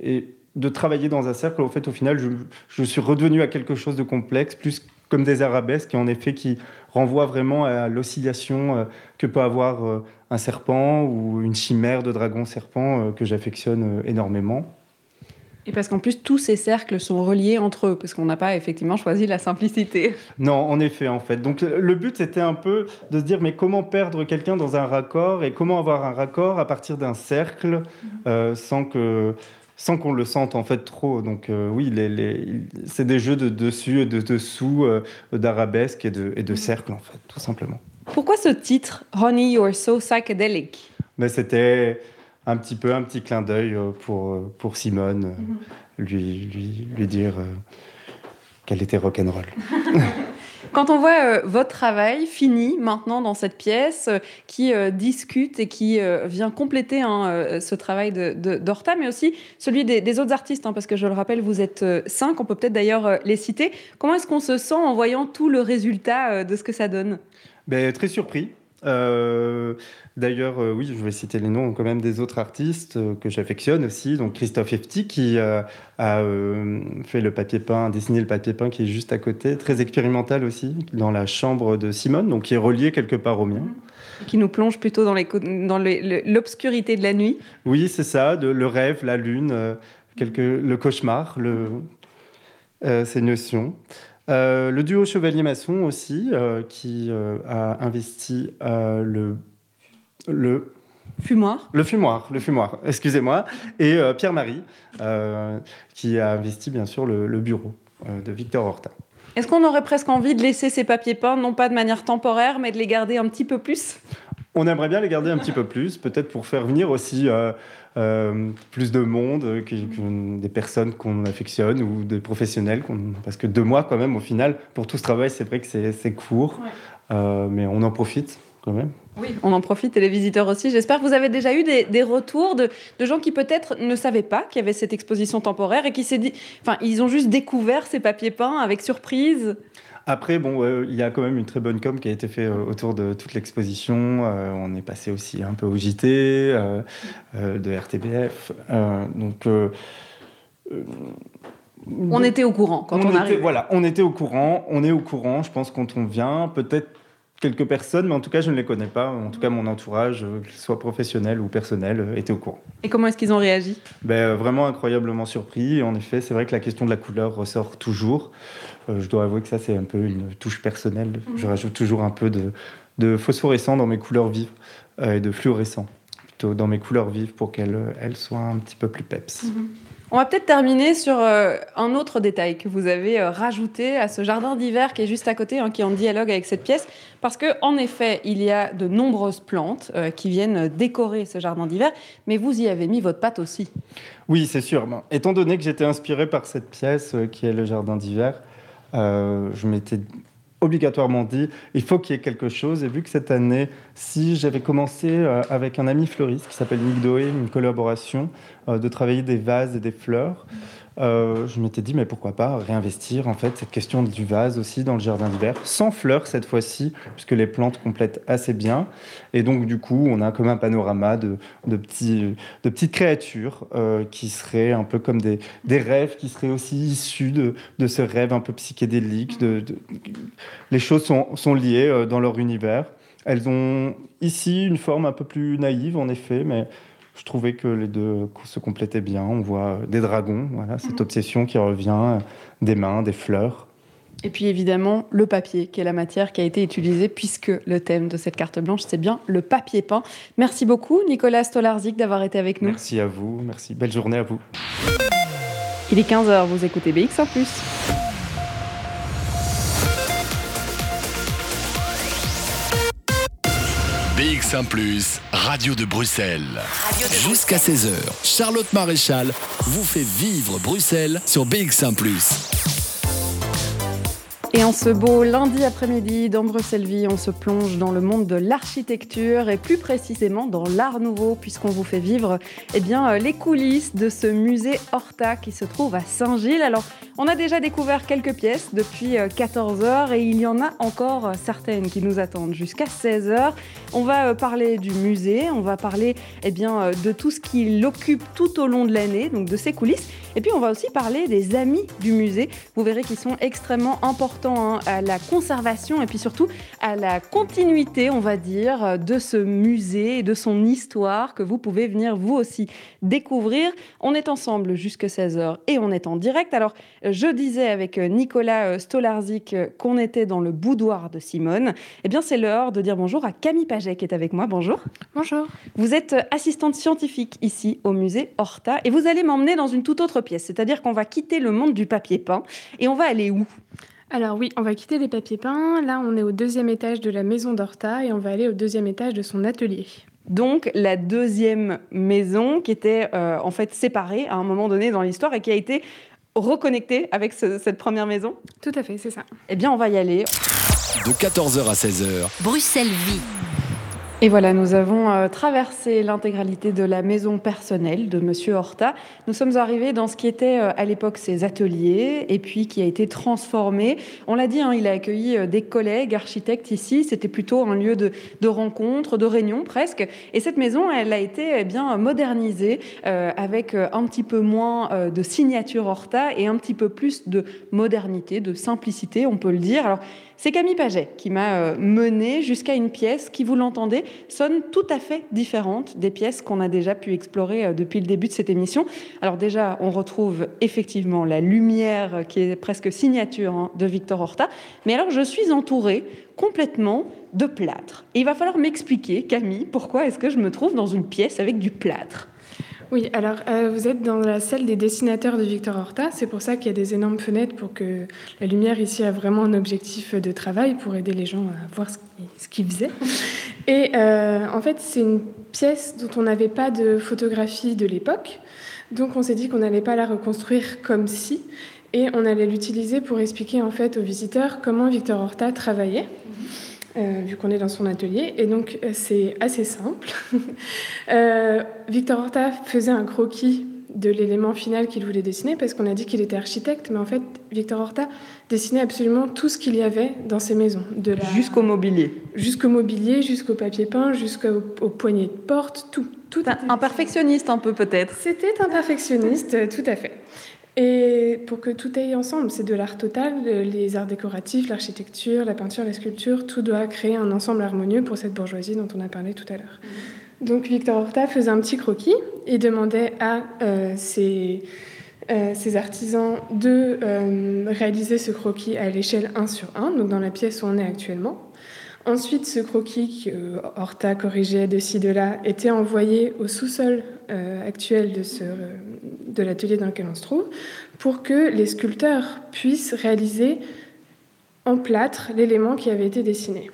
Et de travailler dans un cercle, au fait, au final, je, suis redevenu à quelque chose de complexe, plus comme des arabesques, en effet, qui renvoient vraiment à l'oscillation que peut avoir un serpent ou une chimère de dragon-serpent que j'affectionne énormément. Et parce qu'en plus, tous ces cercles sont reliés entre eux, parce qu'on n'a pas effectivement choisi la simplicité. Non, en effet, en fait. Donc le but, c'était un peu de se dire, mais comment perdre quelqu'un dans un raccord et comment avoir un raccord à partir d'un cercle mhm. euh, sans que sans qu'on le sente en fait trop. Donc euh, oui, les, les, c'est des jeux de dessus et de dessous, euh, d'arabesque et de, et de mhm. cercle en fait, tout simplement. Pourquoi ce titre, Honey, You're So Psychedelic? Mais c'était un petit peu un petit clin d'œil euh, pour, euh, pour Simone, mhm. lui, lui, lui dire qu'elle était rock'n'roll. Quand on voit votre travail fini maintenant dans cette pièce, qui discute et qui vient compléter hein, ce travail de, d'Horta, mais aussi celui des, autres artistes, hein, parce que je le rappelle, vous êtes cinq, on peut peut-être d'ailleurs les citer. Comment est-ce qu'on se sent en voyant tout le résultat de ce que ça donne? Ben, Très surpris. D'ailleurs, euh, oui, je vais citer les noms quand même des autres artistes euh, que j'affectionne aussi. Donc Christophe Efti qui euh, a fait le papier peint, dessiné le papier peint qui est juste à côté, très expérimental aussi, dans la chambre de Simone, donc qui est relié quelque part au mien. Qui nous plonge plutôt dans l'obscurité de la nuit. Oui, c'est ça, de, le rêve, la lune, le cauchemar, le, ces notions. le duo Chevalier-Maçon aussi, qui a investi le le Fumoir. Le fumoir, le fumoir, excusez-moi. Et euh, Pierre-Marie, euh, qui a investi bien sûr le, bureau euh, de Victor Horta. Est-ce qu'on aurait presque envie de laisser ces papiers peints, non pas de manière temporaire, mais de les garder un petit peu plus? On aimerait bien les garder un petit peu plus, peut-être pour faire venir aussi plus de monde, des personnes qu'on affectionne ou des professionnels. Parce que deux mois quand même, au final, pour tout ce travail, c'est vrai que c'est court, mais on en profite quand même. Oui, on en profite et les visiteurs aussi. J'espère que vous avez déjà eu des, retours de, gens qui peut-être ne savaient pas qu'il y avait cette exposition temporaire et qui s'est dit, enfin, ils ont juste découvert ces papiers peints avec surprise. Après, bon, il y a quand même une très bonne com qui a été faite euh, autour de toute l'exposition. Euh, on est passé aussi un peu au JT, euh, de RTBF. donc. on était au courant quand on, on Voilà, on était au courant. On est au courant, je pense, quand on vient. Peut-être quelques personnes, mais en tout cas, je ne les connais pas. En tout cas, mon entourage, euh, qu'il soit professionnel ou personnel, euh, était au courant. Et comment est-ce qu'ils ont réagi? Ben, euh, Vraiment incroyablement surpris. En effet, c'est vrai que la question de la couleur ressort toujours. je dois avouer que ça, c'est un peu une touche personnelle. Mhm. Je rajoute toujours un peu de, de phosphorescent dans mes couleurs vives et de fluorescent plutôt dans mes couleurs vives pour qu'elles elles soient un petit peu plus peps. Mhm. On va peut-être terminer sur euh, un autre détail que vous avez euh, rajouté à ce jardin d'hiver qui est juste à côté, hein, qui est en dialogue avec cette pièce, parce que en effet, il y a de nombreuses plantes euh, qui viennent décorer ce jardin d'hiver, mais vous y avez mis votre patte aussi. Oui, c'est sûr. étant donné que j'étais inspiré par cette pièce qui est le jardin d'hiver, je m'étais obligatoirement dit, il faut qu'il y ait quelque chose. Et vu que cette année, si j'avais commencé euh, avec un ami fleuriste qui s'appelle Nick Doé, une collaboration, euh, de travailler des vases et des fleurs, euh, je m'étais dit, mais pourquoi pas réinvestir en fait cette question du vase aussi dans le jardin d'hiver, sans fleurs cette fois-ci, puisque les plantes complètent assez bien. Et donc, du coup, on a comme un panorama de, de, petits, de petites créatures euh, qui seraient un peu comme des, des, rêves, qui seraient aussi issus de, de ce rêve un peu psychédélique. De, Les choses sont, sont liées euh, dans leur univers. Elles ont ici une forme un peu plus naïve, en effet, mais je trouvais que les deux se complétaient bien. On voit des dragons, voilà, cette mhm. obsession qui revient, des mains, des fleurs. Et puis évidemment, le papier, qui est la matière qui a été utilisée, puisque le thème de cette carte blanche, c'est bien le papier peint. Merci beaucoup, Nicolas Stolarzik, d'avoir été avec nous. Merci à vous, merci. Belle journée à vous. Il est 15h, vous écoutez BX en plus. BX1 ⁇ Radio de Bruxelles. Jusqu'à 16h, Charlotte Maréchal vous fait vivre Bruxelles sur BX1 ⁇ Et en ce beau lundi après-midi dans Bruxelles-Vie, on se plonge dans le monde de l'architecture et plus précisément dans l'art nouveau puisqu'on vous fait vivre eh bien, euh, les coulisses de ce musée Horta qui se trouve à Saint-Gilles. Alors, on a déjà découvert quelques pièces depuis 14 euh, et il y en a encore certaines qui nous attendent jusqu'à 16 heures. On va euh, parler du musée, on va parler eh de tout ce qui l'occupe tout au long de l'année, donc de ses coulisses. Et puis, on va aussi parler des amis du musée. Vous verrez qu'ils sont extrêmement importants Hein, à la conservation et puis surtout à la continuité, on va dire, de ce musée et de son histoire que vous pouvez venir vous aussi découvrir. On est ensemble jusque 16h et on est en direct. Alors, je disais avec Nicolas Stolarzik qu'on était dans le boudoir de Simone. Eh bien, c'est l'heure de dire bonjour à Camille Paget qui est avec moi. Bonjour. Bonjour. Vous êtes assistante scientifique ici au musée Horta et vous allez m'emmener dans une toute autre pièce, c'est-à-dire qu'on va quitter le monde du papier peint et on va aller où? Alors oui, on va quitter les papiers peints. Là, on est au deuxième étage de la maison d'Horta et on va aller au deuxième étage de son atelier. Donc la deuxième maison qui était euh, en fait séparée à un moment donné dans l'histoire et qui a été reconnectée avec cette première maison? Tout à fait, c'est ça. Eh bien, on va y aller. De 14h à 16h. Bruxelles vit. Et voilà, nous avons euh, traversé l'intégralité de la maison personnelle de Monsieur Horta. Nous sommes arrivés dans ce qui était euh, à l'époque ses ateliers et puis qui a été transformé. On l'a dit, hein, il a accueilli euh, des collègues architectes ici. C'était plutôt un lieu de, de, rencontre, de réunion presque. Et cette maison, elle a été eh bien modernisée avec un petit peu moins de signature Horta et un petit peu plus de modernité, de simplicité, on peut le dire. Alors, c'est Camille Paget qui m'a euh, mené jusqu'à une pièce qui, vous l'entendez, sonne tout à fait différente des pièces qu'on a déjà pu explorer euh, depuis le début de cette émission. Alors déjà, on retrouve effectivement la lumière qui est presque signature hein, de Victor Horta, mais alors je suis entourée complètement de plâtre. Et il va falloir m'expliquer, Camille, pourquoi est-ce que je me trouve dans une pièce avec du plâtre? Oui, alors euh, vous êtes dans la salle des dessinateurs de Victor Horta. C'est pour ça qu'il y a des énormes fenêtres pour que la lumière ici a vraiment un objectif de travail pour aider les gens à voir ce qu'ils faisaient. Et euh, en fait, c'est une pièce dont on n'avait pas de photographie de l'époque. Donc on s'est dit qu'on n'allait pas la reconstruire comme si. Et on allait l'utiliser pour expliquer en fait aux visiteurs comment Victor Horta travaillait. Euh, vu qu'on est dans son atelier. Et donc, euh, c'est assez simple. euh, Victor Horta faisait un croquis de l'élément final qu'il voulait dessiner, parce qu'on a dit qu'il était architecte, mais en fait, Victor Horta dessinait absolument tout ce qu'il y avait dans ses maisons. De Jusqu'au mobilier. Jusqu'au mobilier, jusqu'au papier peint, jusqu'au poignet de porte, tout. tout un perfectionniste un peu peut-être. C'était un perfectionniste, tout à fait. Et pour que tout aille ensemble, c'est de l'art total, les arts décoratifs, l'architecture, la peinture, la sculpture, tout doit créer un ensemble harmonieux pour cette bourgeoisie dont on a parlé tout à l'heure. Mm-hmm. Donc Victor Horta faisait un petit croquis et demandait à euh, ses, euh, artisans de euh, réaliser ce croquis à l'échelle 1 sur 1, donc dans la pièce où on est actuellement. Ensuite, ce croquis que Horta corrigeait de ci, de là, était envoyé au sous-sol euh, actuel de, ce, de l'atelier dans lequel on se trouve, pour que les sculpteurs puissent réaliser en plâtre l'élément qui avait été dessiné.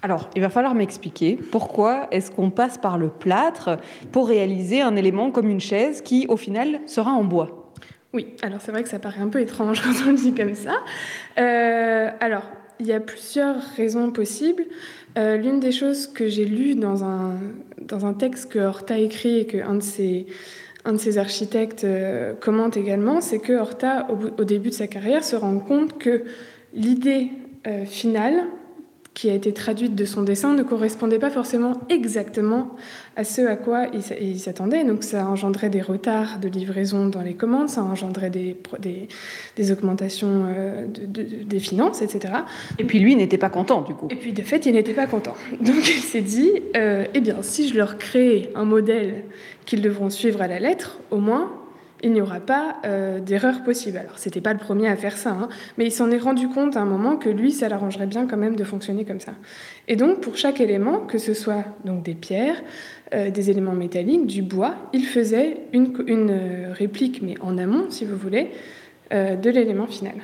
Alors, il va falloir m'expliquer pourquoi est-ce qu'on passe par le plâtre pour réaliser un élément comme une chaise qui, au final, sera en bois. Oui, alors c'est vrai que ça paraît un peu étrange quand on le dit comme ça. Euh, alors, il y a plusieurs raisons possibles. Euh, l'une des choses que j'ai lues dans un, un texte que Horta écrit et qu'un de ses, un de ses architectes euh, commente également, c'est que Horta, au, début de sa carrière, se rend compte que l'idée euh, finale qui a été traduite de son dessin ne correspondait pas forcément exactement à ce à quoi il s'attendait. Donc ça engendrait des retards de livraison dans les commandes, ça engendrait des, des, augmentations euh, de, des finances, etc. Et puis lui n'était pas content du coup. Et puis de fait, il n'était pas content. Donc il s'est dit, euh, eh bien si je leur crée un modèle qu'ils devront suivre à la lettre, au moins il n'y aura pas euh, d'erreur possible. Alors, c'était pas le premier à faire ça, hein, mais il s'en est rendu compte à un moment que lui, ça l'arrangerait bien quand même de fonctionner comme ça. Et donc, pour chaque élément, que ce soit donc des pierres, euh, des éléments métalliques, du bois, il faisait une, une réplique, mais en amont, si vous voulez, euh, de l'élément final.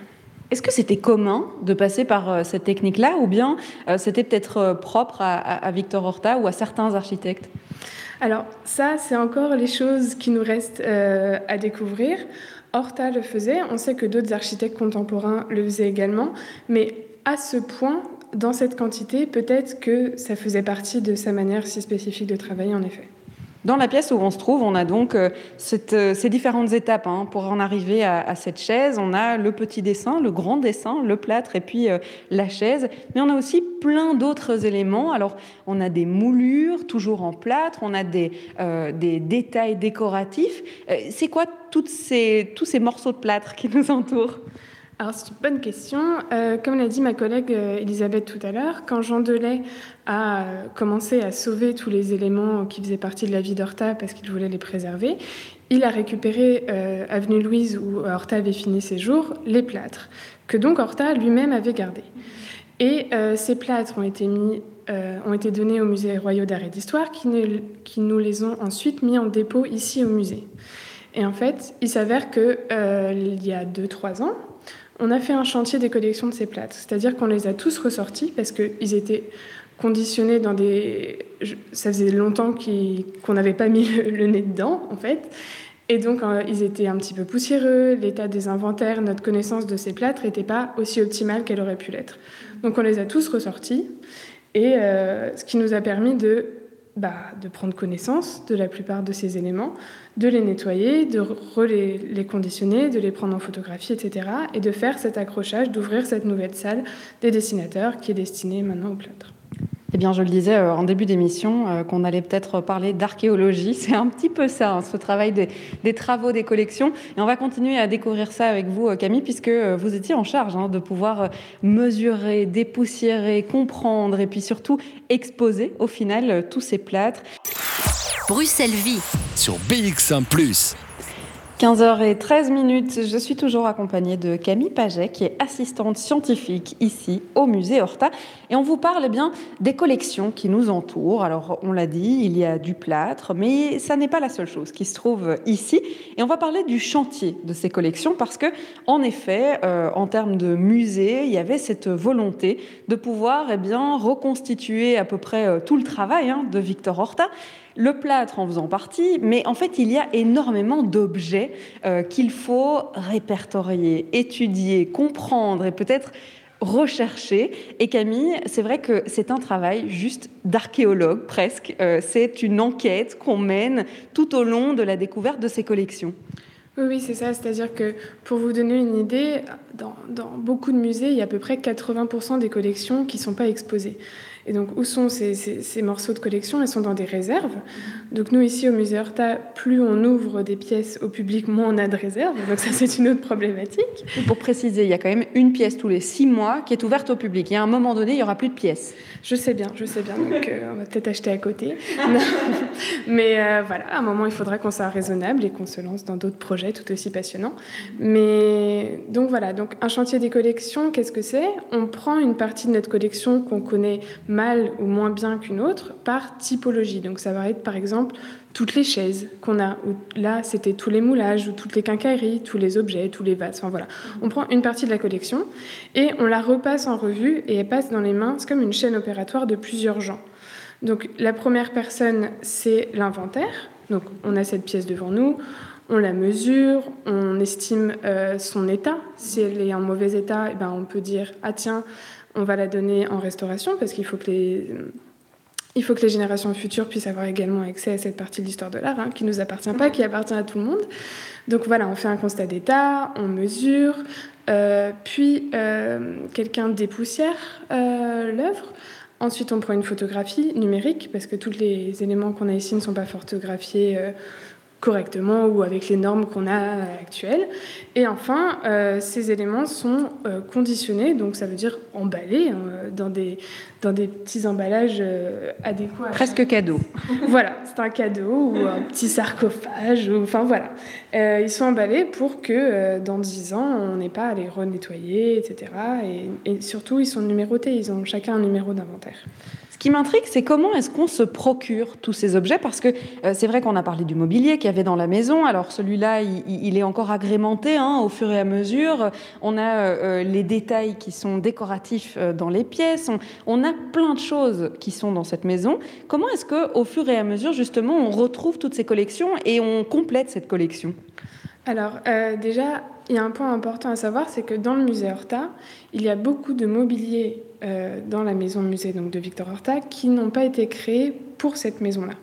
Est-ce que c'était commun de passer par cette technique-là, ou bien c'était peut-être propre à Victor Horta ou à certains architectes? Alors ça, c'est encore les choses qui nous restent euh, à découvrir. Horta le faisait, on sait que d'autres architectes contemporains le faisaient également, mais à ce point, dans cette quantité, peut-être que ça faisait partie de sa manière si spécifique de travailler en effet. Dans la pièce où on se trouve, on a donc euh, euh, ces différentes étapes hein, pour en arriver à, cette chaise. On a le petit dessin, le grand dessin, le plâtre et puis euh, la chaise. Mais on a aussi plein d'autres éléments. Alors, on a des moulures, toujours en plâtre. On a des, détails décoratifs. C'est quoi ces, tous ces morceaux de plâtre qui nous entourent? Alors c'est une bonne question. Euh, comme l'a dit ma collègue euh, Elisabeth tout à l'heure, quand Jean Delay a euh, commencé à sauver tous les éléments qui faisaient partie de la vie d'Horta parce qu'il voulait les préserver, il a récupéré Avenue Louise où Horta avait fini ses jours, les plâtres, que donc Horta lui-même avait gardés. Et ces plâtres ont été, mis, ont été donnés au musée royal d'art et d'histoire qui, qui, nous les ont ensuite mis en dépôt ici au musée. Et en fait, il s'avère qu'il y a 2-3 ans, on a fait un chantier des collections de ces plâtres, c'est-à-dire qu'on les a tous ressortis parce qu'ils étaient conditionnés dans des... Ça faisait longtemps qu'on n'avait pas mis le, nez dedans, en fait. Et donc, euh, ils étaient un petit peu poussiéreux, l'état des inventaires, notre connaissance de ces plâtres n'était pas aussi optimale qu'elle aurait pu l'être. Donc, on les a tous ressortis, et euh, ce qui nous a permis de bah, de prendre connaissance de la plupart de ces éléments, de les nettoyer, de les, les conditionner, de les prendre en photographie, etc. Et de faire cet accrochage, d'ouvrir cette nouvelle salle des dessinateurs qui est destinée maintenant au plâtre. Eh bien, je le disais euh, en début d'émission, euh, qu'on allait peut-être parler d'archéologie. C'est un petit peu ça, hein, ce travail des, travaux des collections. Et on va continuer à découvrir ça avec vous, euh, Camille, puisque vous étiez en charge hein, de pouvoir mesurer, dépoussiérer, comprendre et puis surtout exposer au final tous ces plâtres. Bruxelles Vie sur BX1 ⁇ 15h13 minutes, je suis toujours accompagnée de Camille Paget, qui est assistante scientifique ici au musée Horta. Et on vous parle eh bien des collections qui nous entourent. Alors, on l'a dit, il y a du plâtre, mais ça n'est pas la seule chose qui se trouve ici. Et on va parler du chantier de ces collections parce que, en effet, euh, en termes de musée, il y avait cette volonté de pouvoir eh bien, reconstituer à peu près euh, tout le travail hein, de Victor Horta le plâtre en faisant partie, mais en fait, il y a énormément d'objets euh, qu'il faut répertorier, étudier, comprendre et peut-être rechercher. Et Camille, c'est vrai que c'est un travail juste d'archéologue presque. Euh, c'est une enquête qu'on mène tout au long de la découverte de ces collections. Oui, c'est ça. C'est-à-dire que pour vous donner une idée, dans, dans, beaucoup de musées, il y a à peu près 80% des collections qui ne sont pas exposées. Et donc, où sont ces, ces, morceaux de collection? Ils sont dans des réserves. Donc, nous, ici, au musée Horta, plus on ouvre des pièces au public, moins on a de réserves. Donc, ça, c'est une autre problématique. pour préciser, il y a quand même une pièce tous les six mois qui est ouverte au public. Et à un moment donné, il n'y aura plus de pièces. Je sais bien, je sais bien. Donc, euh, on va peut-être acheter à côté. Mais euh, voilà, à un moment, il faudra qu'on soit raisonnable et qu'on se lance dans d'autres projets tout aussi passionnants. Mais donc, voilà. Donc, un chantier des collections, qu'est-ce que c'est? On prend une partie de notre collection qu'on connaît mal ou moins bien qu'une autre par typologie. Donc ça va être par exemple toutes les chaises qu'on a. là, c'était tous les moulages ou toutes les quincailleries, tous les objets, tous les vases. Enfin voilà. On prend une partie de la collection et on la repasse en revue et elle passe dans les mains. C'est comme une chaîne opératoire de plusieurs gens. Donc la première personne, c'est l'inventaire. Donc on a cette pièce devant nous, on la mesure, on estime euh, son état. Si elle est en mauvais état, eh ben, on peut dire ah tiens, on va la donner en restauration parce qu'il faut que les générations futures puissent avoir également accès à cette partie de l'histoire de l'art, hein, qui ne nous appartient pas, qui appartient à tout le monde. Donc voilà, on fait un constat d'état, on mesure, euh, puis euh, quelqu'un dépoussière euh, l'œuvre. Ensuite, on prend une photographie numérique, parce que tous les éléments qu'on a ici ne sont pas photographiés correctement ou avec les normes qu'on a actuelles. Et enfin, euh, ces éléments sont euh, conditionnés, donc ça veut dire emballés hein, dans, des, dans des petits emballages euh, adéquats. Presque cadeau. voilà, c'est un cadeau ou un petit sarcophage, ou, enfin voilà. ils sont emballés pour que dans 10 ans, on n'ait pas à les renettoyer, etc. Et, et surtout, ils sont numérotés, ils ont chacun un numéro d'inventaire. Ce qui m'intrigue, c'est comment est-ce qu'on se procure tous ces objets? Parce que euh, c'est vrai qu'on a parlé du mobilier qu'il y avait dans la maison. Alors celui-là, il, est encore agrémenté hein, au fur et à mesure. On a euh, les détails qui sont décoratifs euh, dans les pièces. On, a plein de choses qui sont dans cette maison. Comment est-ce que, au fur et à mesure, justement, on retrouve toutes ces collections et on complète cette collection? Alors déjà, il y a un point important à savoir, c'est que dans le musée Horta, il y a beaucoup de mobilier dans la maison musée donc, de Victor Horta qui n'ont pas été créés pour cette maison-là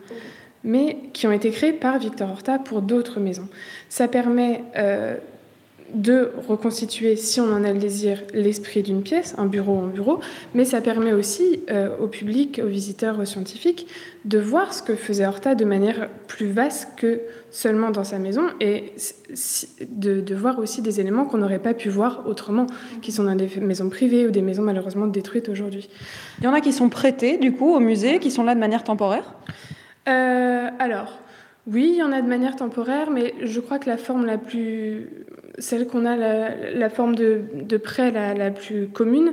mais qui ont été créés par Victor Horta pour d'autres maisons. Ça permet euh, de reconstituer, si on en a le désir, l'esprit d'une pièce, un bureau en bureau, mais ça permet aussi euh, au public, aux visiteurs, aux scientifiques, de voir ce que faisait Horta de manière plus vaste que seulement dans sa maison et de, de voir aussi des éléments qu'on n'aurait pas pu voir autrement, qui sont dans des maisons privées ou des maisons malheureusement détruites aujourd'hui. Il y en a qui sont prêtés du coup au musée, qui sont là de manière temporaire? Euh, alors, oui, il y en a de manière temporaire, mais je crois que la forme la plus celle qu'on a, la, forme de, prêt la, plus commune,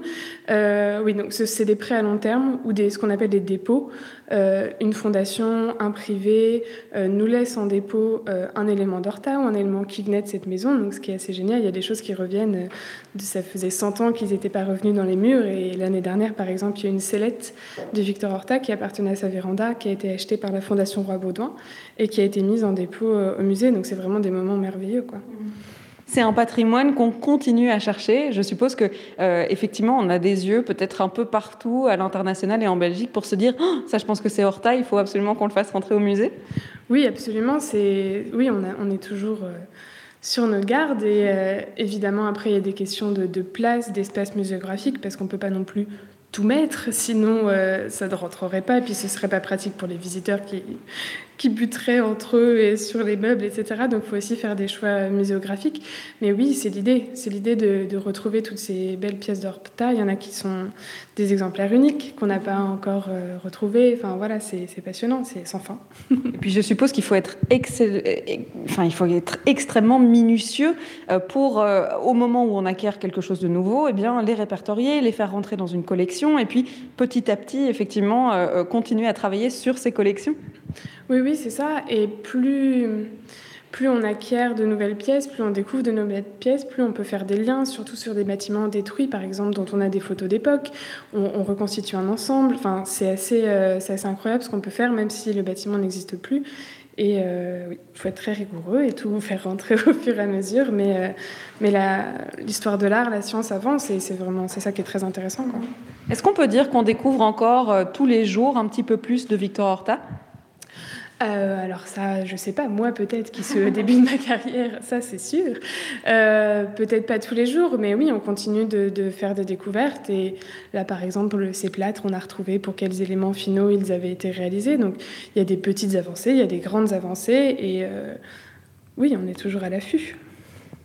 euh, oui, donc c'est des prêts à long terme ou des, ce qu'on appelle des dépôts. Euh, une fondation, un privé euh, nous laisse en dépôt un élément d'Horta ou un élément qui venait de cette maison. Donc, ce qui est assez génial, il y a des choses qui reviennent. ça faisait 100 ans qu'ils n'étaient pas revenus dans les murs. Et l'année dernière, par exemple, il y a une sellette de Victor Horta qui appartenait à sa véranda, qui a été achetée par la Fondation Roi Baudouin et qui a été mise en dépôt au musée. Donc, c'est vraiment des moments merveilleux. Quoi. Mmh c'est un patrimoine qu'on continue à chercher. Je suppose que euh, effectivement, on a des yeux peut-être un peu partout à l'international et en Belgique pour se dire oh, ça, je pense que c'est Horta, il faut absolument qu'on le fasse rentrer au musée. Oui, absolument. C'est oui, on, est toujours euh, sur nos gardes et euh, évidemment après il y a des questions de, de place, d'espace muséographique parce qu'on peut pas non plus tout mettre, sinon ça ne rentrerait pas, et puis ce serait pas pratique pour les visiteurs qui, qui buteraient entre eux et sur les meubles, etc. Donc il faut aussi faire des choix muséographiques. Mais oui, c'est l'idée. C'est l'idée de, retrouver toutes ces belles pièces d'Orpta. Il y en a qui sont des exemplaires uniques qu'on n'a pas encore euh, retrouvés. Enfin voilà, c'est passionnant, c'est sans fin. et puis je suppose qu'il faut être, enfin, il faut être extrêmement minutieux euh, pour, euh, au moment où on acquiert quelque chose de nouveau, eh bien, les répertorier, les faire rentrer dans une collection et puis petit à petit, effectivement, continuer à travailler sur ces collections. Oui, oui, c'est ça. Et plus, plus on acquiert de nouvelles pièces, plus on découvre de nouvelles pièces, plus on peut faire des liens, surtout sur des bâtiments détruits, par exemple, dont on a des photos d'époque. On, reconstitue un ensemble. Enfin, c'est assez, euh, assez incroyable ce qu'on peut faire, même si le bâtiment n'existe plus. Et euh, il faut être très rigoureux et tout faire rentrer au fur et à mesure. Mais, euh, mais l'histoire de l'art, la science avance et c'est vraiment c'est ça qui est très intéressant. Est-ce qu'on peut dire qu'on découvre encore tous les jours un petit peu plus de Victor Horta? Euh, alors ça, je sais pas, moi peut-être qui au début de ma carrière, ça c'est sûr. Euh, peut-être pas tous les jours, mais oui, on continue de, faire des découvertes. Et là, par exemple, ces plâtres, on a retrouvé pour quels éléments finaux ils avaient été réalisés. Donc il y a des petites avancées, il y a des grandes avancées, et euh, oui, on est toujours à l'affût.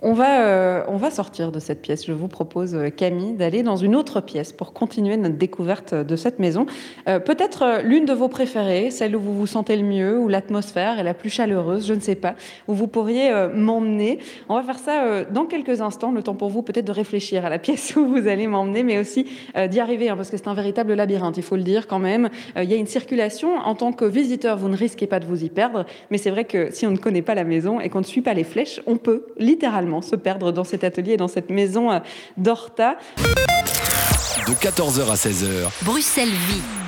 On va, euh, on va sortir de cette pièce. Je vous propose, euh, Camille, d'aller dans une autre pièce pour continuer notre découverte de cette maison. Euh, peut-être l'une de vos préférées, celle où vous vous sentez le mieux, où l'atmosphère est la plus chaleureuse, je ne sais pas, où vous pourriez m'emmener. On va faire ça dans quelques instants, le temps pour vous peut-être de réfléchir à la pièce où vous allez m'emmener, mais aussi d'y arriver, hein, parce que c'est un véritable labyrinthe, il faut le dire quand même. Il y a une circulation. En tant que visiteur, vous ne risquez pas de vous y perdre, mais c'est vrai que si on ne connaît pas la maison et qu'on ne suit pas les flèches, on peut littéralement se perdre dans cet atelier, dans cette maison euh, d'Horta. De 14h à 16h. Bruxelles vit.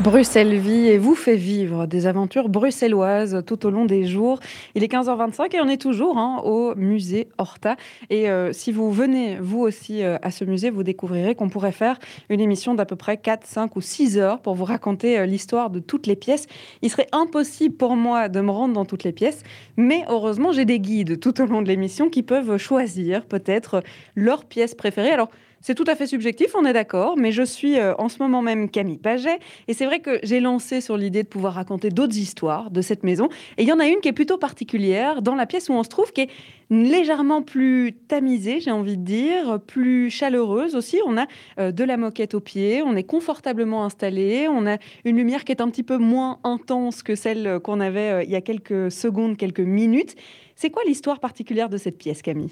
Bruxelles vit et vous fait vivre des aventures bruxelloises tout au long des jours. Il est 15h25 et on est toujours hein, au musée Horta. Et euh, si vous venez, vous aussi, euh, à ce musée, vous découvrirez qu'on pourrait faire une émission d'à peu près 4, 5 ou 6 heures pour vous raconter euh, l'histoire de toutes les pièces. Il serait impossible pour moi de me rendre dans toutes les pièces, mais heureusement, j'ai des guides tout au long de l'émission qui peuvent choisir peut-être leur pièce préférée. Alors, c'est tout à fait subjectif, on est d'accord, mais je suis euh, en ce moment même Camille Paget, et c'est vrai que j'ai lancé sur l'idée de pouvoir raconter d'autres histoires de cette maison, et il y en a une qui est plutôt particulière dans la pièce où on se trouve, qui est légèrement plus tamisée, j'ai envie de dire, plus chaleureuse aussi. On a euh, de la moquette au pied, on est confortablement installé, on a une lumière qui est un petit peu moins intense que celle qu'on avait euh, il y a quelques secondes, quelques minutes. C'est quoi l'histoire particulière de cette pièce, Camille?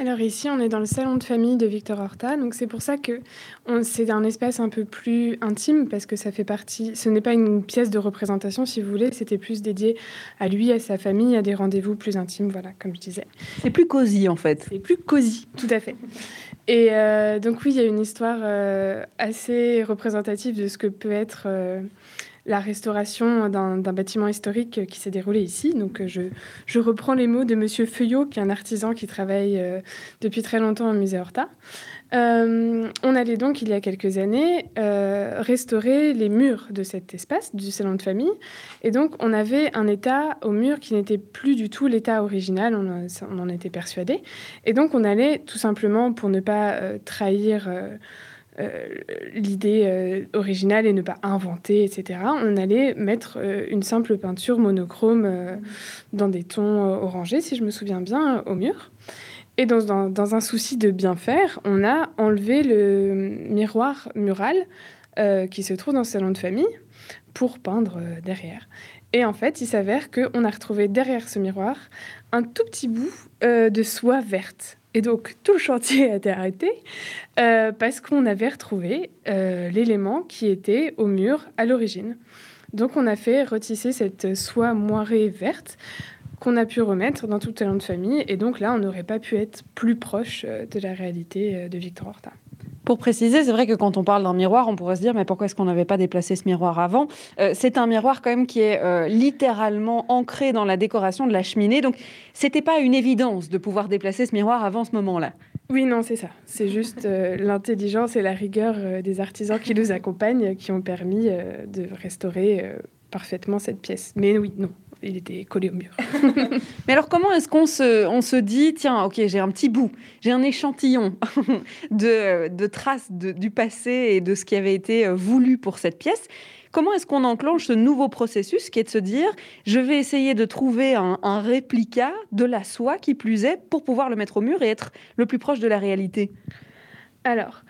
Alors ici, on est dans le salon de famille de Victor Horta, donc c'est pour ça que c'est un espace un peu plus intime parce que ça fait partie. Ce n'est pas une pièce de représentation, si vous voulez. C'était plus dédié à lui, à sa famille, à des rendez-vous plus intimes, voilà, comme je disais. C'est plus cosy en fait. C'est plus cosy, tout à fait. Et euh, donc oui, il y a une histoire euh, assez représentative de ce que peut être. Euh, la restauration d'un bâtiment historique qui s'est déroulé ici. Donc, je, je, reprends les mots de Monsieur Feuillot, qui est un artisan qui travaille depuis très longtemps au musée Horta. Euh, on allait donc, il y a quelques années, euh, restaurer les murs de cet espace, du salon de famille. Et donc, on avait un état au mur qui n'était plus du tout l'état original, on, en était persuadé. Et donc, on allait tout simplement, pour ne pas euh, trahir l'idée originale et ne pas inventer, etc., on allait mettre une simple peinture monochrome dans des tons orangés, si je me souviens bien, au mur. Et dans, un souci de bien faire, on a enlevé le miroir mural euh, qui se trouve dans le salon de famille pour peindre euh, derrière. Et en fait, il s'avère qu'on a retrouvé derrière ce miroir un tout petit bout euh, de soie verte. Et donc, tout le chantier a été arrêté parce qu'on avait retrouvé l'élément qui était au mur à l'origine. Donc, on a fait retisser cette soie moirée verte qu'on a pu remettre dans tout talent de famille. Et donc là, on n'aurait pas pu être plus proche euh, de la réalité euh, de Victor Horta. Pour préciser, c'est vrai que quand on parle d'un miroir, on pourrait se dire mais pourquoi est-ce qu'on n'avait pas déplacé ce miroir avant? Euh, C'est un miroir quand même qui est littéralement ancré dans la décoration de la cheminée, donc c'était pas une évidence de pouvoir déplacer ce miroir avant ce moment-là. Oui, non, c'est ça. C'est juste l'intelligence et la rigueur des artisans qui nous accompagnent qui ont permis de restaurer parfaitement cette pièce. Mais oui, non, il était collé au mur. Mais alors, comment est-ce qu'on se, on se dit, tiens, ok, j'ai un petit bout, j'ai un échantillon de, de traces du passé et de ce qui avait été euh, voulu pour cette pièce Comment est-ce qu'on enclenche ce nouveau processus qui est de se dire, je vais essayer de trouver un, un, réplica de la soie qui plus est pour pouvoir le mettre au mur et être le plus proche de la réalité? Alors,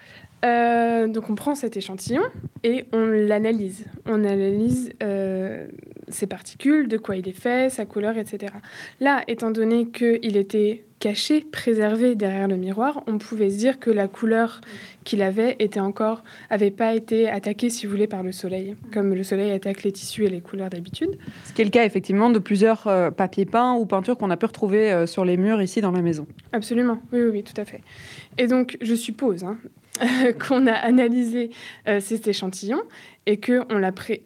euh, donc on prend cet échantillon et on l'analyse. On analyse euh, ses particules, de quoi il est fait, sa couleur, etc. Là, étant donné qu'il était caché, préservé derrière le miroir, on pouvait se dire que la couleur qu'il avait était encore, avait pas été attaquée, si vous voulez, par le soleil, comme le soleil attaque les tissus et les couleurs d'habitude. Ce qui est le cas effectivement de plusieurs euh, papiers peints ou peintures qu'on a pu retrouver sur les murs ici dans la maison. Absolument, oui, oui, oui, tout à fait. Et donc, je suppose, hein, qu'on a analysé euh, cet échantillon et qu'on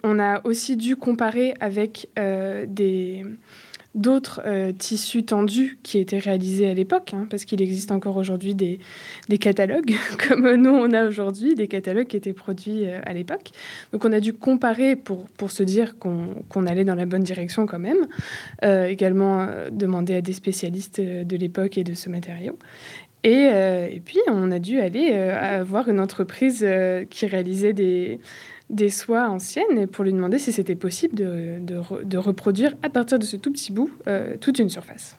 on a aussi dû comparer avec euh, des d'autres euh, tissus tendus qui étaient réalisés à l'époque, hein, parce qu'il existe encore aujourd'hui des, catalogues, comme nous on a aujourd'hui, des catalogues qui étaient produits à l'époque. Donc on a dû comparer pour, pour se dire qu'on allait dans la bonne direction quand même, également demander à des spécialistes de l'époque et de ce matériau. Euh, et, puis, on a dû aller euh, voir une entreprise euh, qui réalisait des, soies anciennes pour lui demander si c'était possible de, reproduire à partir de ce tout petit bout toute une surface.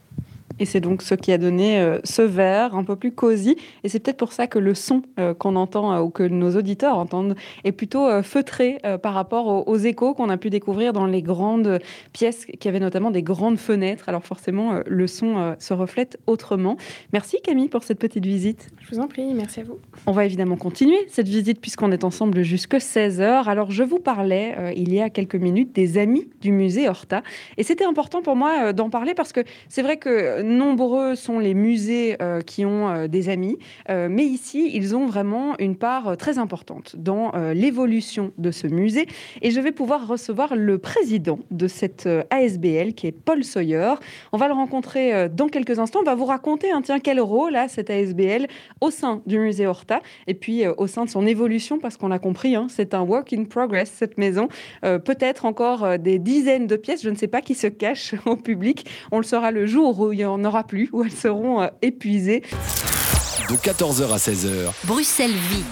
Et c'est donc ce qui a donné euh, ce verre un peu plus cosy. Et c'est peut-être pour ça que le son euh, qu'on entend euh, ou que nos auditeurs entendent est plutôt feutré par rapport aux, échos qu'on a pu découvrir dans les grandes pièces qui avaient notamment des grandes fenêtres. Alors forcément, le son se reflète autrement. Merci Camille pour cette petite visite. Je vous en prie, merci à vous. On va évidemment continuer cette visite puisqu'on est ensemble jusque 16h. Alors je vous parlais il y a quelques minutes des amis du musée Horta. Et c'était important pour moi d'en parler parce que c'est vrai que nombreux sont les musées euh, qui ont euh, des amis, euh, mais ici, ils ont vraiment une part très importante dans l'évolution de ce musée. Et je vais pouvoir recevoir le président de cette ASBL, qui est Paul Sawyer. On va le rencontrer dans quelques instants. On va vous raconter, un tiens, quel rôle a cette ASBL au sein du musée Horta, et puis au sein de son évolution, parce qu'on l'a compris, hein, c'est un work in progress, cette maison. Peut-être encore des dizaines de pièces, je ne sais pas qui se cachent au public. On le saura le jour où il y en aura plus, où elles seront euh, épuisées. De 14h à 16h. Bruxelles vit.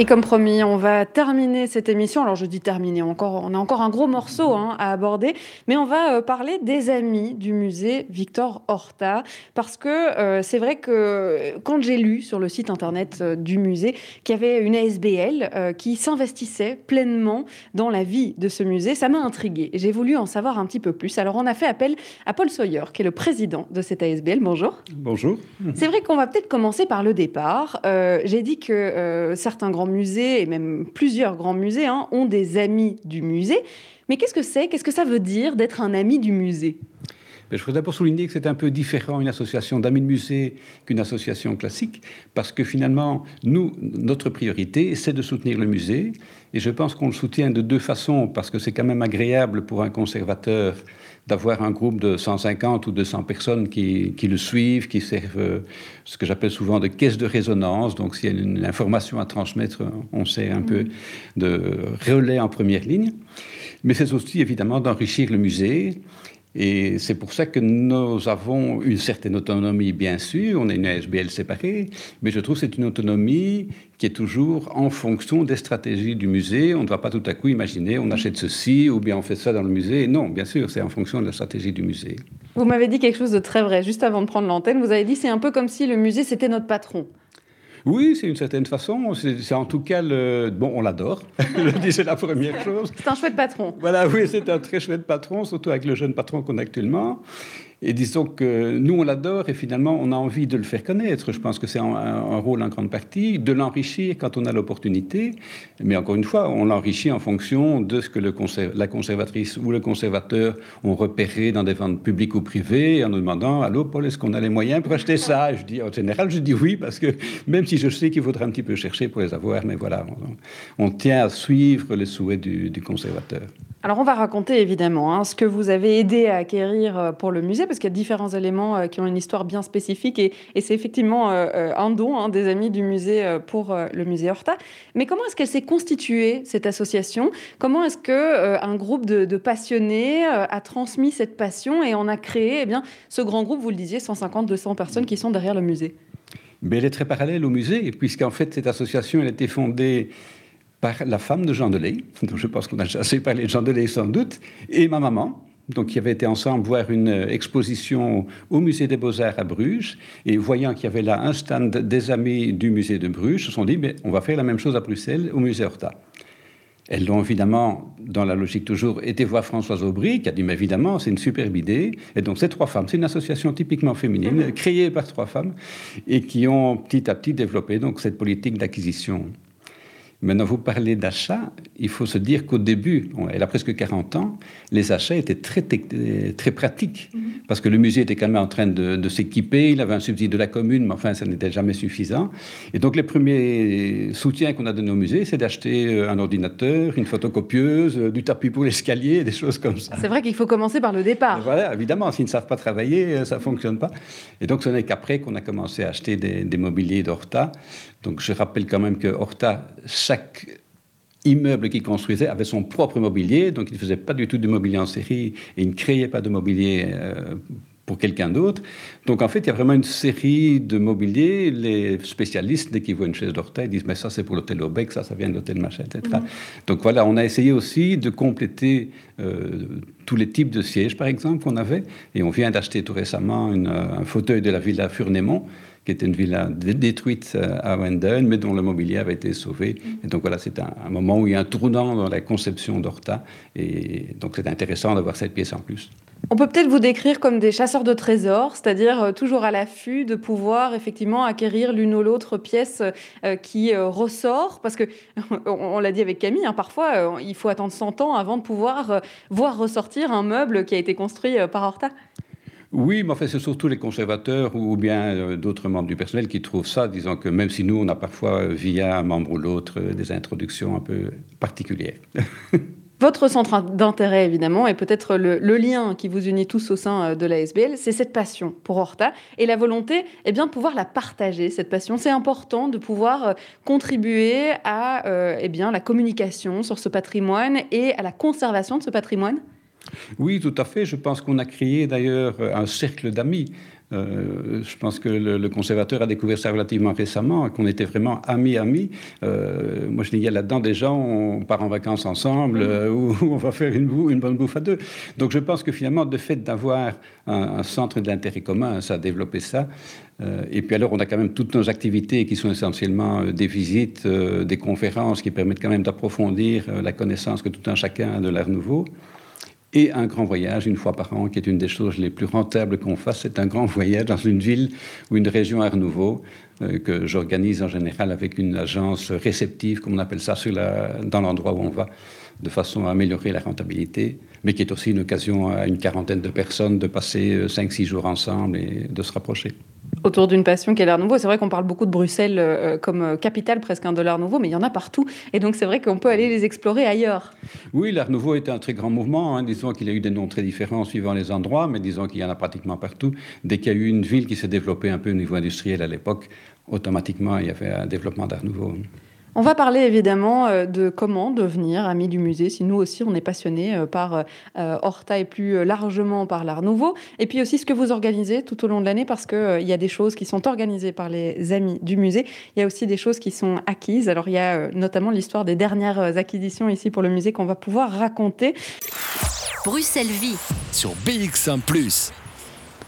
Et comme promis, on va terminer cette émission. Alors je dis terminer, encore, on a encore un gros morceau hein, à aborder, mais on va euh, parler des amis du musée Victor Horta, parce que euh, c'est vrai que quand j'ai lu sur le site internet euh, du musée qu'il y avait une ASBL qui s'investissait pleinement dans la vie de ce musée, ça m'a intrigué. J'ai voulu en savoir un petit peu plus. Alors on a fait appel à Paul Sawyer, qui est le président de cette ASBL. Bonjour. Bonjour. C'est vrai qu'on va peut-être commencer par le départ. j'ai dit que certains grands musées, et même plusieurs grands musées, hein, ont des amis du musée. Mais qu'est-ce que c'est? Qu'est-ce que ça veut dire d'être un ami du musée? Mais je voudrais d'abord souligner que c'est un peu différent une association d'amis de musée qu'une association classique, parce que finalement, nous, notre priorité, c'est de soutenir le musée. Et je pense qu'on le soutient de deux façons, parce que c'est quand même agréable pour un conservateur d'avoir un groupe de 150 ou 200 personnes qui, qui le suivent, qui servent euh, ce que j'appelle souvent de caisse de résonance. Donc, s'il y a une, information à transmettre, on sait un peu de relais en première ligne. Mais c'est aussi évidemment d'enrichir le musée et c'est pour ça que nous avons une certaine autonomie, bien sûr. On est une ASBL séparée, mais je trouve que c'est une autonomie qui est toujours en fonction des stratégies du musée. On ne va pas tout à coup imaginer on achète ceci ou bien on fait ça dans le musée. Non, bien sûr, c'est en fonction de la stratégie du musée. Vous m'avez dit quelque chose de très vrai juste avant de prendre l'antenne. Vous avez dit c'est un peu comme si le musée c'était notre patron. Oui, c'est une certaine façon. C'est en tout cas le. Bon, on l'adore. c'est la première chose. C'est un chouette patron. Voilà, oui, c'est un très chouette patron, surtout avec le jeune patron qu'on a actuellement. Et disons que nous, on l'adore et finalement, on a envie de le faire connaître. Je pense que c'est un, rôle en grande partie, de l'enrichir quand on a l'opportunité. Mais encore une fois, on l'enrichit en fonction de ce que la conservatrice ou le conservateur ont repéré dans des ventes publiques ou privées, en nous demandant Allô, Paul, est-ce qu'on a les moyens pour acheter ça? Je dis En général, je dis oui, parce que même si je sais qu'il faudra un petit peu chercher pour les avoir, mais voilà, on, tient à suivre les souhaits du conservateur. Alors on va raconter évidemment hein, ce que vous avez aidé à acquérir euh, pour le musée, parce qu'il y a différents éléments euh, qui ont une histoire bien spécifique, et, c'est effectivement euh, un don hein, des amis du musée pour le musée Horta. Mais comment est-ce qu'elle s'est constituée, cette association? Comment est-ce qu'un groupe de, passionnés a transmis cette passion et on a créé eh bien, ce grand groupe, vous le disiez, 150-200 personnes qui sont derrière le musée? Mais elle est très parallèle au musée, puisqu'en fait, cette association, elle a été fondée par la femme de Jean Delay, dont je pense qu'on a assez parlé de Jean Delay sans doute, et ma maman, donc qui avait été ensemble voir une exposition au musée des Beaux-Arts à Bruges, et voyant qu'il y avait là un stand des amis du musée de Bruges, se sont dit, mais on va faire la même chose à Bruxelles, au musée Horta. Elles l'ont évidemment, dans la logique toujours, été voir Françoise Aubry, qui a dit, mais évidemment, c'est une superbe idée. Et donc, ces trois femmes, c'est une association typiquement féminine, créée par trois femmes, et qui ont petit à petit développé donc, cette politique d'acquisition Maintenant, vous parlez d'achat, il faut se dire qu'au début, elle a presque 40 ans, les achats étaient très, très pratiques, mhm. parce que le musée était quand même en train de, s'équiper, il avait un subside de la commune, mais enfin, ça n'était jamais suffisant. Et donc, les premiers soutiens qu'on a donnés au musée, c'est d'acheter euh, un ordinateur, une photocopieuse, euh, du tapis pour l'escalier, des choses comme ça. C'est vrai qu'il faut commencer par le départ. voilà, évidemment, s'ils ne savent pas travailler, euh, ça ne fonctionne pas. Et donc, ce n'est qu'après qu'on a commencé à acheter des, des mobiliers d'Horta. Donc je rappelle quand même que Horta, chaque immeuble qu'il construisait avait son propre mobilier, donc il ne faisait pas du tout de mobilier en série et il ne créait pas de mobilier euh, pour quelqu'un d'autre. Donc en fait, il y a vraiment une série de mobilier. Les spécialistes, dès qu'ils voient une chaise d'Horta, ils disent mais ça c'est pour l'hôtel Aubec, ça ça vient de l'hôtel machin, etc. Mhm. Donc voilà, on a essayé aussi de compléter euh, tous les types de sièges, par exemple, qu'on avait. Et on vient d'acheter tout récemment un fauteuil de la villa Furnémont qui était une villa détruite euh, à Wendel, mais dont le mobilier avait été sauvé. Et donc voilà, c'est un, moment où il y a un tournant dans la conception d'Horta. Et donc c'est intéressant d'avoir cette pièce en plus. On peut peut-être vous décrire comme des chasseurs de trésors, c'est-à-dire euh, toujours à l'affût de pouvoir effectivement acquérir l'une ou l'autre pièce euh, qui ressort, parce que on, l'a dit avec Camille, hein, parfois il faut attendre 100 ans avant de pouvoir voir ressortir un meuble qui a été construit par Horta. Oui, mais en fait, c'est surtout les conservateurs ou bien euh, d'autres membres du personnel qui trouvent ça, disant que même si nous, on a parfois, euh, via un membre ou l'autre, euh, des introductions un peu particulières. Votre centre d'intérêt, évidemment, et peut-être le, lien qui vous unit tous au sein de la SBL, c'est cette passion pour Horta et la volonté eh bien, de pouvoir la partager, cette passion. C'est important de pouvoir contribuer à eh bien, la communication sur ce patrimoine et à la conservation de ce patrimoine oui, tout à fait. Je pense qu'on a créé d'ailleurs un cercle d'amis. Euh, je pense que le, conservateur a découvert ça relativement récemment, qu'on était vraiment amis-amis. Euh, moi, je dis, il y a là-dedans des gens, on part en vacances ensemble, euh, ou on va faire une, une, bonne bouffe à deux. Donc, je pense que finalement, le fait d'avoir un, centre d'intérêt commun, ça a développé ça. et puis alors, on a quand même toutes nos activités qui sont essentiellement des visites, des conférences qui permettent quand même d'approfondir la connaissance que tout un chacun a de l'art nouveau et un grand voyage une fois par an, qui est une des choses les plus rentables qu'on fasse. C'est un grand voyage dans une ville ou une région Art Nouveau euh, que j'organise en général avec une agence réceptive, comme on appelle ça, sur la, dans l'endroit où on va, de façon à améliorer la rentabilité. Mais qui est aussi une occasion à une quarantaine de personnes de passer 5-6 jours ensemble et de se rapprocher autour d'une passion qui est l'art nouveau. C'est vrai qu'on parle beaucoup de Bruxelles euh, comme euh, capitale presque de l'art nouveau, mais il y en a partout. Et donc c'est vrai qu'on peut aller les explorer ailleurs. Oui, l'art nouveau est un très grand mouvement. Hein. Disons qu'il a eu des noms très différents suivant les endroits, mais disons qu'il y en a pratiquement partout. Dès qu'il y a eu une ville qui s'est développée un peu au niveau industriel à l'époque, automatiquement il y avait un développement d'art nouveau. On va parler évidemment euh, de comment devenir ami du musée, si nous aussi on est passionné euh, par euh, Horta et plus largement par l'Art Nouveau. Et puis aussi ce que vous organisez tout au long de l'année, parce qu'il y a des choses qui sont organisées par les amis du musée. Il y a aussi des choses qui sont acquises. Alors il y a notamment l'histoire des dernières acquisitions ici pour le musée qu'on va pouvoir raconter. Bruxelles Vie sur BX1 ⁇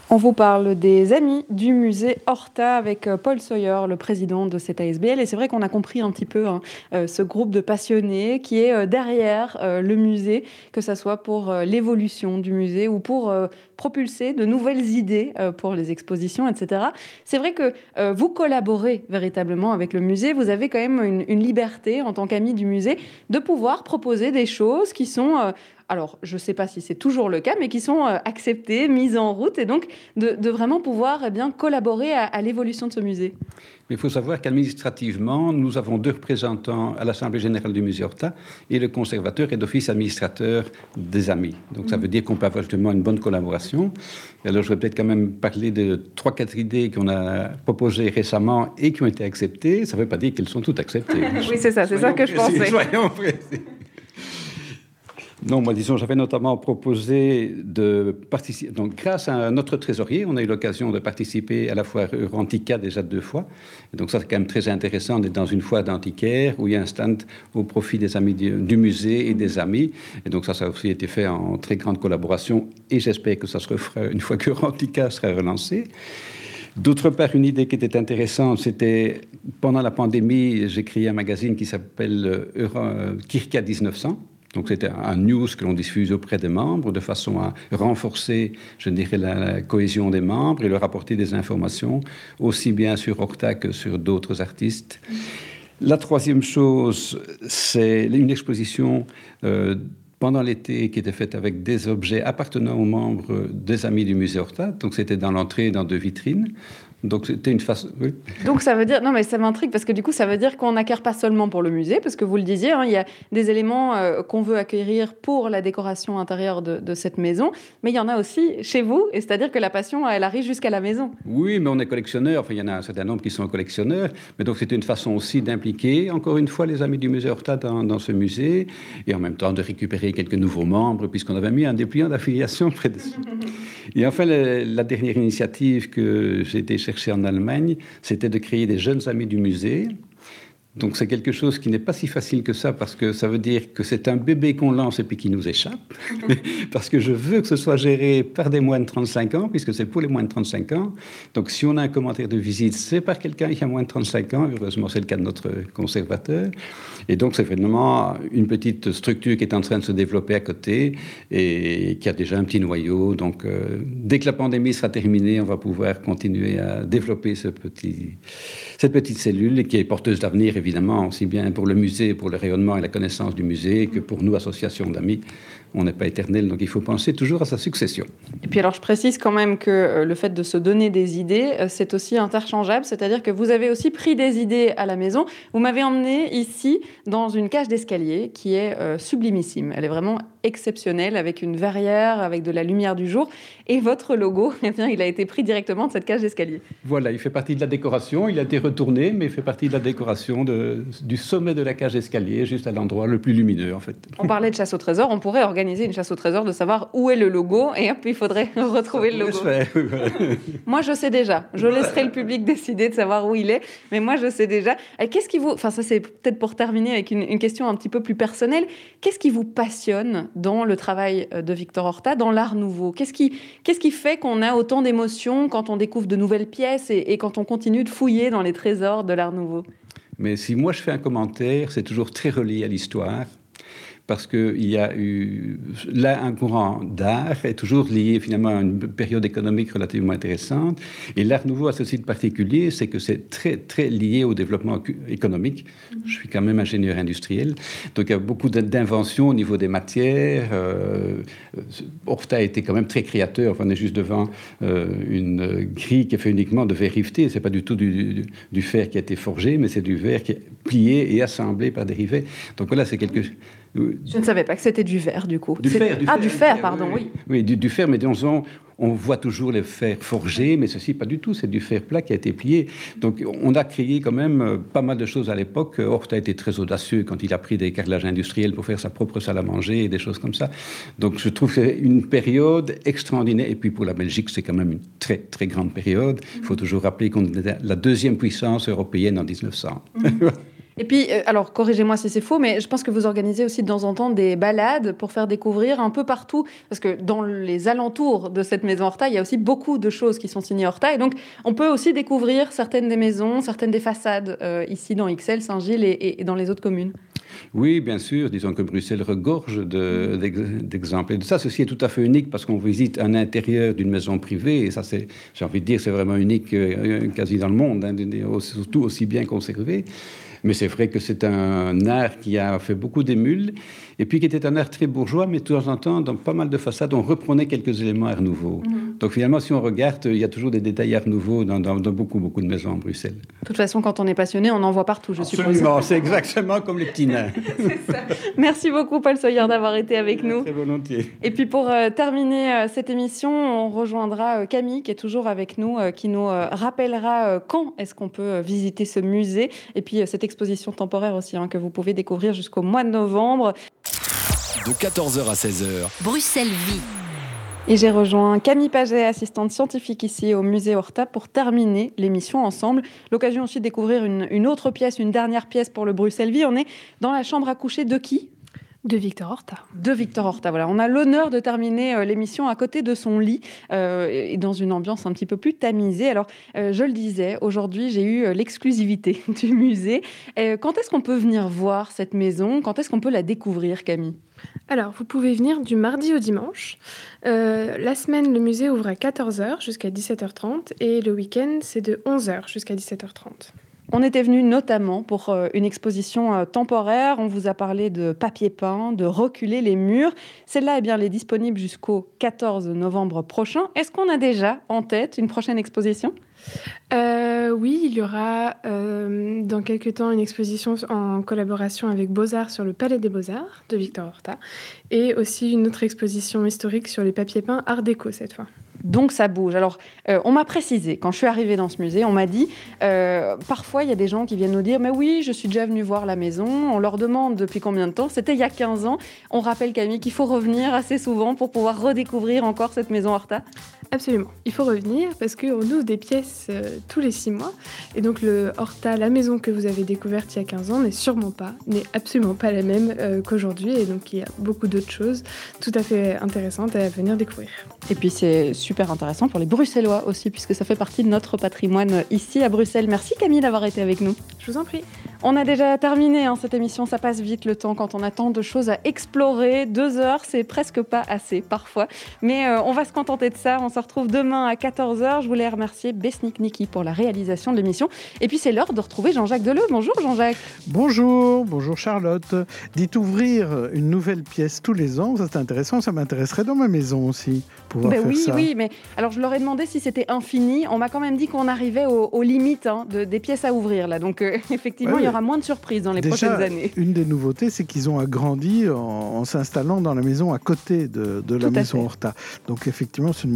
on vous parle des amis du musée Horta avec euh, Paul Sawyer, le président de cette ASBL. Et c'est vrai qu'on a compris un petit peu hein, euh, ce groupe de passionnés qui est euh, derrière le musée, que ce soit pour l'évolution du musée ou pour propulser de nouvelles idées pour les expositions, etc. C'est vrai que vous collaborez véritablement avec le musée. Vous avez quand même une, une liberté en tant qu'ami du musée de pouvoir proposer des choses qui sont alors je ne sais pas si c'est toujours le cas, mais qui sont euh, acceptées, mises en route, et donc de, vraiment pouvoir eh bien, collaborer à, l'évolution de ce musée. il faut savoir qu'administrativement, nous avons deux représentants à l'Assemblée générale du musée Horta, et le conservateur est d'office administrateur des amis. Donc ça mm. veut dire qu'on peut avoir justement une bonne collaboration. alors je vais peut-être quand même parler de trois, quatre idées qu'on a proposées récemment et qui ont été acceptées. Ça ne veut pas dire qu'elles sont toutes acceptées. oui, c'est ça, c'est ça que je pensais. Soyons non, moi, disons, j'avais notamment proposé de participer. Donc, grâce à notre trésorier, on a eu l'occasion de participer à la foire Antica déjà deux fois. donc, ça, c'est quand même très intéressant d'être dans une foire d'antiquaire où il y a un stand au profit des amis du, musée et des amis. Et donc, ça, ça a aussi été fait en très grande collaboration. Et j'espère que ça se refera une fois que Antica sera relancé. D'autre part, une idée qui était intéressante, c'était pendant la pandémie, j'ai créé un magazine qui s'appelle euh, Kirka 1900 donc c'était un news que l'on diffuse auprès des membres de façon à renforcer, je dirais, la, cohésion des membres et leur apporter des informations, aussi bien sur Octa que sur d'autres artistes. La troisième chose, c'est une exposition euh, pendant l'été qui était faite avec des objets appartenant aux membres des Amis du musée Horta. Donc c'était dans l'entrée, dans deux vitrines. Donc c'était une façon. Donc ça veut dire non mais ça m'intrigue parce que du coup ça veut dire qu'on n'acquiert pas seulement pour le musée parce que vous le disiez hein, il y a des éléments euh, qu'on veut acquérir pour la décoration intérieure de, cette maison mais il y en a aussi chez vous et c'est-à-dire que la passion elle arrive jusqu'à la maison. Oui mais on est collectionneur enfin il y en a un certain nombre qui sont collectionneurs mais donc c'était une façon aussi d'impliquer encore une fois les amis du musée Horta dans, ce musée et en même temps de récupérer quelques nouveaux membres puisqu'on avait mis un dépliant d'affiliation près de et enfin la, la dernière initiative que j'ai été en Allemagne, c'était de créer des jeunes amis du musée. Donc c'est quelque chose qui n'est pas si facile que ça parce que ça veut dire que c'est un bébé qu'on lance et puis qui nous échappe. parce que je veux que ce soit géré par des moins de 35 ans puisque c'est pour les moins de 35 ans. Donc si on a un commentaire de visite, c'est par quelqu'un qui a moins de 35 ans. Heureusement, c'est le cas de notre conservateur. Et donc c'est vraiment une petite structure qui est en train de se développer à côté et qui a déjà un petit noyau. Donc euh, dès que la pandémie sera terminée, on va pouvoir continuer à développer ce petit, cette petite cellule qui est porteuse d'avenir évidemment, aussi bien pour le musée, pour le rayonnement et la connaissance du musée, que pour nous, associations d'amis. On n'est pas éternel, donc il faut penser toujours à sa succession. Et puis alors, je précise quand même que euh, le fait de se donner des idées, euh, c'est aussi interchangeable, c'est-à-dire que vous avez aussi pris des idées à la maison. Vous m'avez emmené ici dans une cage d'escalier qui est euh, sublimissime. Elle est vraiment exceptionnelle, avec une verrière, avec de la lumière du jour. Et votre logo, eh bien, il a été pris directement de cette cage d'escalier. Voilà, il fait partie de la décoration. Il a été retourné, mais il fait partie de la décoration de, du sommet de la cage d'escalier, juste à l'endroit le plus lumineux, en fait. On parlait de chasse au trésor. On pourrait organiser une chasse au trésor de savoir où est le logo, et hop, il faudrait retrouver le logo. moi, je sais déjà. Je laisserai le public décider de savoir où il est, mais moi, je sais déjà. Qu'est-ce qui vous, enfin, ça c'est peut-être pour terminer avec une, une question un petit peu plus personnelle. Qu'est-ce qui vous passionne dans le travail de Victor Horta, dans l'art nouveau? Qu'est-ce qui Qu'est-ce qui fait qu'on a autant d'émotions quand on découvre de nouvelles pièces et, quand on continue de fouiller dans les trésors de l'Art nouveau? Mais si moi je fais un commentaire, c'est toujours très relié à l'histoire. Parce qu'il y a eu là un courant d'art est toujours lié finalement à une période économique relativement intéressante. Et l'art nouveau a ceci de particulier, c'est que c'est très très lié au développement économique. Je suis quand même ingénieur industriel, donc il y a beaucoup d'inventions au niveau des matières. Euh, Horta a été quand même très créateur. On est juste devant euh, une grille qui est faite uniquement de verre riveté. C'est pas du tout du, fer qui a été forgé, mais c'est du verre qui est plié et assemblé par des rivets. Donc voilà, c'est quelque je ne savais pas que c'était du verre, du coup. Du fer, ah, du fer, pardon, oui. Oui, du, fer, mais on, on voit toujours les fers forgés, mais ceci, pas du tout. C'est du fer plat qui a été plié. Donc, on a créé quand même euh, pas mal de choses à l'époque. Horta a été très audacieux quand il a pris des carrelages industriels pour faire sa propre salle à manger et des choses comme ça. Donc, je trouve que c'est une période extraordinaire. Et puis, pour la Belgique, c'est quand même une très, très grande période. Il faut toujours rappeler qu'on est la deuxième puissance européenne en 1900. Et puis, euh, alors corrigez-moi si c'est faux, mais je pense que vous organisez aussi de temps en temps des balades pour faire découvrir un peu partout, parce que dans les alentours de cette maison Horta, il y a aussi beaucoup de choses qui sont signées Horta, et donc on peut aussi découvrir certaines des maisons, certaines des façades euh, ici dans XL, Saint-Gilles et, dans les autres communes. Oui, bien sûr. Disons que Bruxelles regorge d'exemples. De, de ça, ceci est tout à fait unique parce qu'on visite un intérieur d'une maison privée, et ça, c'est, j'ai envie de dire, c'est vraiment unique euh, quasi dans le monde, hein, surtout aussi bien conservé. Mais c'est vrai que c'est un art qui a fait beaucoup d'émules et puis qui était un art très bourgeois, mais de temps en temps, dans pas mal de façades, on reprenait quelques éléments art nouveau. Mhm. Donc finalement, si on regarde, il y a toujours des détails art nouveau dans, beaucoup, beaucoup de maisons en Bruxelles. De toute façon, quand on est passionné, on en voit partout, je suppose. Absolument, c'est exactement comme les petits nains. Merci beaucoup, Paul Sawyer, d'avoir été avec nous. Très volontiers. Et puis pour euh, terminer euh, cette émission, on rejoindra euh, Camille, qui est toujours avec nous, qui nous rappellera quand est-ce qu'on peut visiter ce musée, et puis cette exposition temporaire aussi, hein, que vous pouvez découvrir jusqu'au mois de novembre de 14h à 16h. Bruxelles Vie. Et j'ai rejoint Camille Paget, assistante scientifique ici au musée Horta, pour terminer l'émission ensemble. L'occasion aussi de découvrir une, une, autre pièce, une dernière pièce pour le Bruxelles Vie. On est dans la chambre à coucher de qui? De Victor Horta. De Victor Horta, voilà. On a l'honneur de terminer euh, l'émission à côté de son lit euh, et dans une ambiance un petit peu plus tamisée. Alors, euh, je le disais, aujourd'hui, j'ai eu l'exclusivité du musée. quand est-ce qu'on peut venir voir cette maison? Quand est-ce qu'on peut la découvrir, Camille? Alors, vous pouvez venir du mardi au dimanche. la semaine, le musée ouvre à 14h jusqu'à 17h30 et le week-end, c'est de 11h jusqu'à 17h30. On était venu notamment pour euh, une exposition euh, temporaire. On vous a parlé de papier peint, de reculer les murs. Celle-là, eh bien, elle est disponible jusqu'au 14 novembre prochain. Est-ce qu'on a déjà en tête une prochaine exposition? Euh, oui, il y aura dans quelques temps une exposition en collaboration avec Beaux-Arts sur le Palais des Beaux-Arts de Victor Horta et aussi une autre exposition historique sur les papiers peints Art déco cette fois. Donc ça bouge. Alors, euh, on m'a précisé, quand je suis arrivée dans ce musée, on m'a dit, euh, parfois il y a des gens qui viennent nous dire, mais oui, je suis déjà venue voir la maison. On leur demande depuis combien de temps? C'était il y a 15 ans. On rappelle, Camille, qu'il faut revenir assez souvent pour pouvoir redécouvrir encore cette maison Horta. Absolument. Il faut revenir parce qu'on ouvre des pièces euh, tous les six mois. Et donc le Horta, la maison que vous avez découverte il y a 15 ans, n'est sûrement pas, n'est absolument pas la même qu'aujourd'hui. Et donc il y a beaucoup d'autres choses tout à fait intéressantes à venir découvrir. Et puis c'est super super intéressant pour les Bruxellois aussi, puisque ça fait partie de notre patrimoine ici à Bruxelles. Merci Camille d'avoir été avec nous. Je vous en prie. On a déjà terminé hein, cette émission, ça passe vite le temps quand on a tant de choses à explorer. Deux heures, c'est presque pas assez parfois. Mais euh, on va se contenter de ça. On se retrouve demain à 14h. Je voulais remercier Besnik Niki pour la réalisation de l'émission. Et puis c'est l'heure de retrouver Jean-Jacques Deleu. Bonjour Jean-Jacques. Bonjour, bonjour Charlotte. Dites ouvrir une nouvelle pièce tous les ans, ça c'est intéressant. Ça m'intéresserait dans ma maison aussi. Pouvoir ben oui, oui, mais alors je leur ai demandé si c'était infini. On m'a quand même dit qu'on arrivait aux, limites hein, de, des pièces à ouvrir là. Donc euh, effectivement, il y aura moins de surprises dans les prochaines années. Une des nouveautés, c'est qu'ils ont agrandi en, s'installant dans la maison à côté de, la maison Horta. Donc effectivement, c'est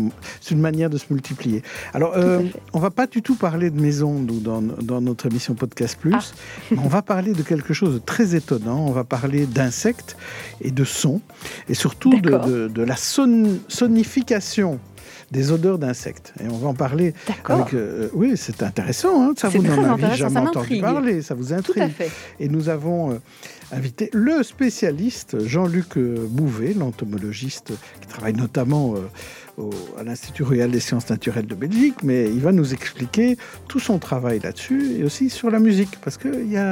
une, manière de se multiplier. Alors, euh, on va pas du tout parler de maison dans, dans notre émission Podcast Plus. Ah. on va parler de quelque chose de très étonnant. On va parler d'insectes et de sons, et surtout de, de, la sonification des odeurs d'insectes. Et on va en parler. Avec, euh, oui, c'est intéressant. Hein. ça vous n'en avez jamais entendu parler. Ça vous intrigue. Et nous avons euh, invité le spécialiste Jean-Luc euh, Bouvet, l'entomologiste qui travaille notamment à l'Institut royal des sciences naturelles de Belgique, mais il va nous expliquer tout son travail là-dessus et aussi sur la musique, parce qu'il y a